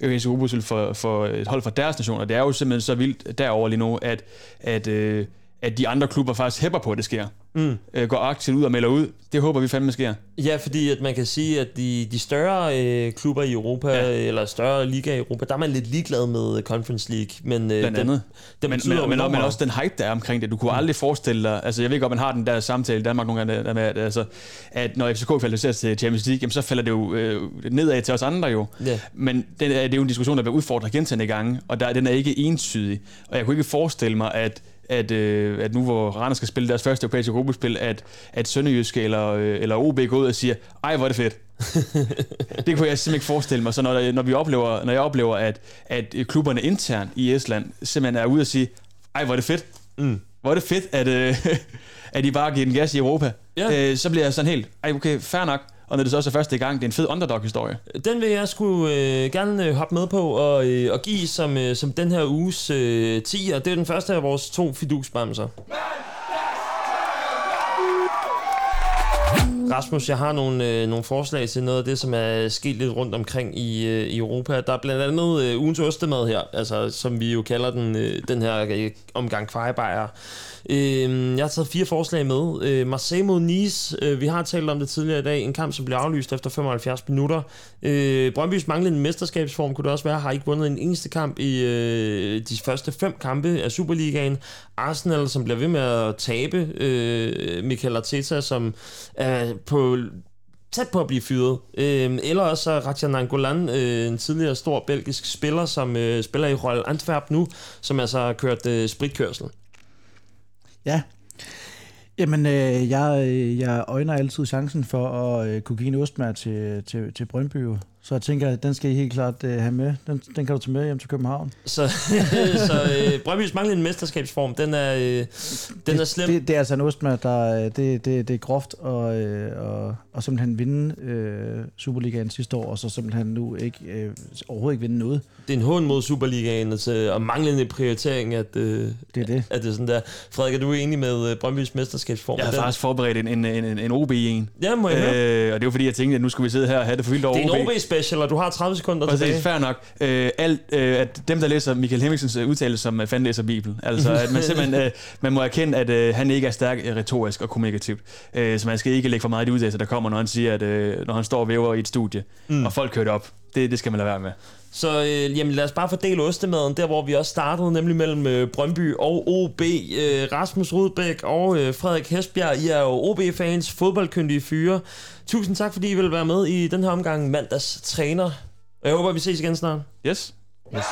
europæiske gruppespil for, for et hold fra deres nation, og det er jo simpelthen så vildt derover lige nu, at, at øh, at de andre klubber faktisk hæpper på, at det sker. Mm. Øh, går aktivt ud og melder ud. Det håber vi fandme sker. Ja, fordi at man kan sige, at de, de større øh, klubber i Europa, ja. eller større liga i Europa, der er man lidt ligeglad med Conference League. Men, øh, Blandt andet. Den, men, men, men, men også den hype, der er omkring det. Du kunne mm. aldrig forestille dig, altså jeg ved godt, man har den der samtale i Danmark nogle gange, der med, at, altså, at når FCK kvalificerer til Champions League, jamen, så falder det jo øh, nedad til os andre jo. Yeah. Men det, det er jo en diskussion, der bliver udfordret gentagende gange, og der, den er ikke entydig. Og jeg kunne ikke forestille mig, at at, øh, at nu hvor Randers skal spille deres første europæiske gruppespil, at, at Sønderjyske eller, øh, eller OB går ud og siger, ej hvor er det fedt. [LAUGHS] det kunne jeg simpelthen ikke forestille mig. Så når, når, vi oplever, når jeg oplever, at, at klubberne internt i Estland simpelthen er ude og sige, ej hvor er det fedt. Mm. Hvor er det fedt, at, øh, [LAUGHS] at I bare giver den gas i Europa. Ja. Øh, så bliver jeg sådan helt, ej okay, fair nok og når det så også er første gang, det er en fed underdog-historie. Den vil jeg skulle øh, gerne øh, hoppe med på og, øh, og give som, øh, som den her uges øh, 10, og det er den første af vores to fidusbamser. Rasmus, jeg har nogle, øh, nogle forslag til noget af det, som er sket lidt rundt omkring i, øh, i Europa. Der er blandt andet øh, ugens ostemad her, altså, som vi jo kalder den, øh, den her øh, omgang kvejebajer. Øh, jeg har taget fire forslag med. Øh, Marseille mod Nice, øh, vi har talt om det tidligere i dag, en kamp, som blev aflyst efter 75 minutter. Øh, Brøndby's manglende mesterskabsform kunne det også være, har ikke vundet en eneste kamp i øh, de første fem kampe af Superligaen. Arsenal, som bliver ved med at tabe. Øh, Michael Arteta, som er på tæt på at blive fyret. Øh, eller også Rajan Angolan, øh, en tidligere stor belgisk spiller, som øh, spiller i Royal Antwerp nu, som altså har kørt øh, spritkørsel. Ja. Jamen, øh, jeg, øh, jeg øjner altid chancen for at øh, kunne give en ostmær til, til, til Brøndby. Så jeg tænker, at den skal I helt klart øh, have med. Den, den kan du tage med hjem til København. Så, [LAUGHS] så øh, Brøndby's manglende mesterskabsform, den er, øh, den det, er slem. Det, det er altså en ostmær, der øh, det, det, det er groft og, øh, og, og simpelthen vinde øh, Superligaen sidste år, og så simpelthen nu ikke, øh, overhovedet ikke vinde noget. Det er en hånd mod Superligaen altså, og manglende prioritering, at, øh, det er det. At det er sådan der. Frederik, er du enig med øh, Brøndby's mesterskabsform? Jeg har den? faktisk forberedt en, en, en, en OB en. Ja, må jeg øh, høre? Og det er jo fordi, jeg tænkte, at nu skulle vi sidde her og have det for vildt over Det er en OB. OB-special, og du har 30 sekunder Præcis, tilbage. fair nok. Øh, alt, øh, at dem, der læser Michael Hemmingsens øh, udtalelse som øh, fanden læser Bibelen. Altså, [LAUGHS] at man simpelthen øh, man må erkende, at øh, han ikke er stærk øh, retorisk og kommunikativt. Øh, så man skal ikke lægge for meget i de udtalelser, der kommer, når han siger, at øh, når han står og væver i et studie, mm. og folk kører det op. Det, det skal man lade være med. Så øh, jamen, lad os bare fordele ostemaden der, hvor vi også startede, nemlig mellem øh, Brøndby og OB. Øh, Rasmus Rudbæk og øh, Frederik Hesbjerg, I er jo OB-fans, fodboldkyndige fyre. Tusind tak, fordi I vil være med i den her omgang mandags træner. Og jeg håber, vi ses igen snart. Yes. yes.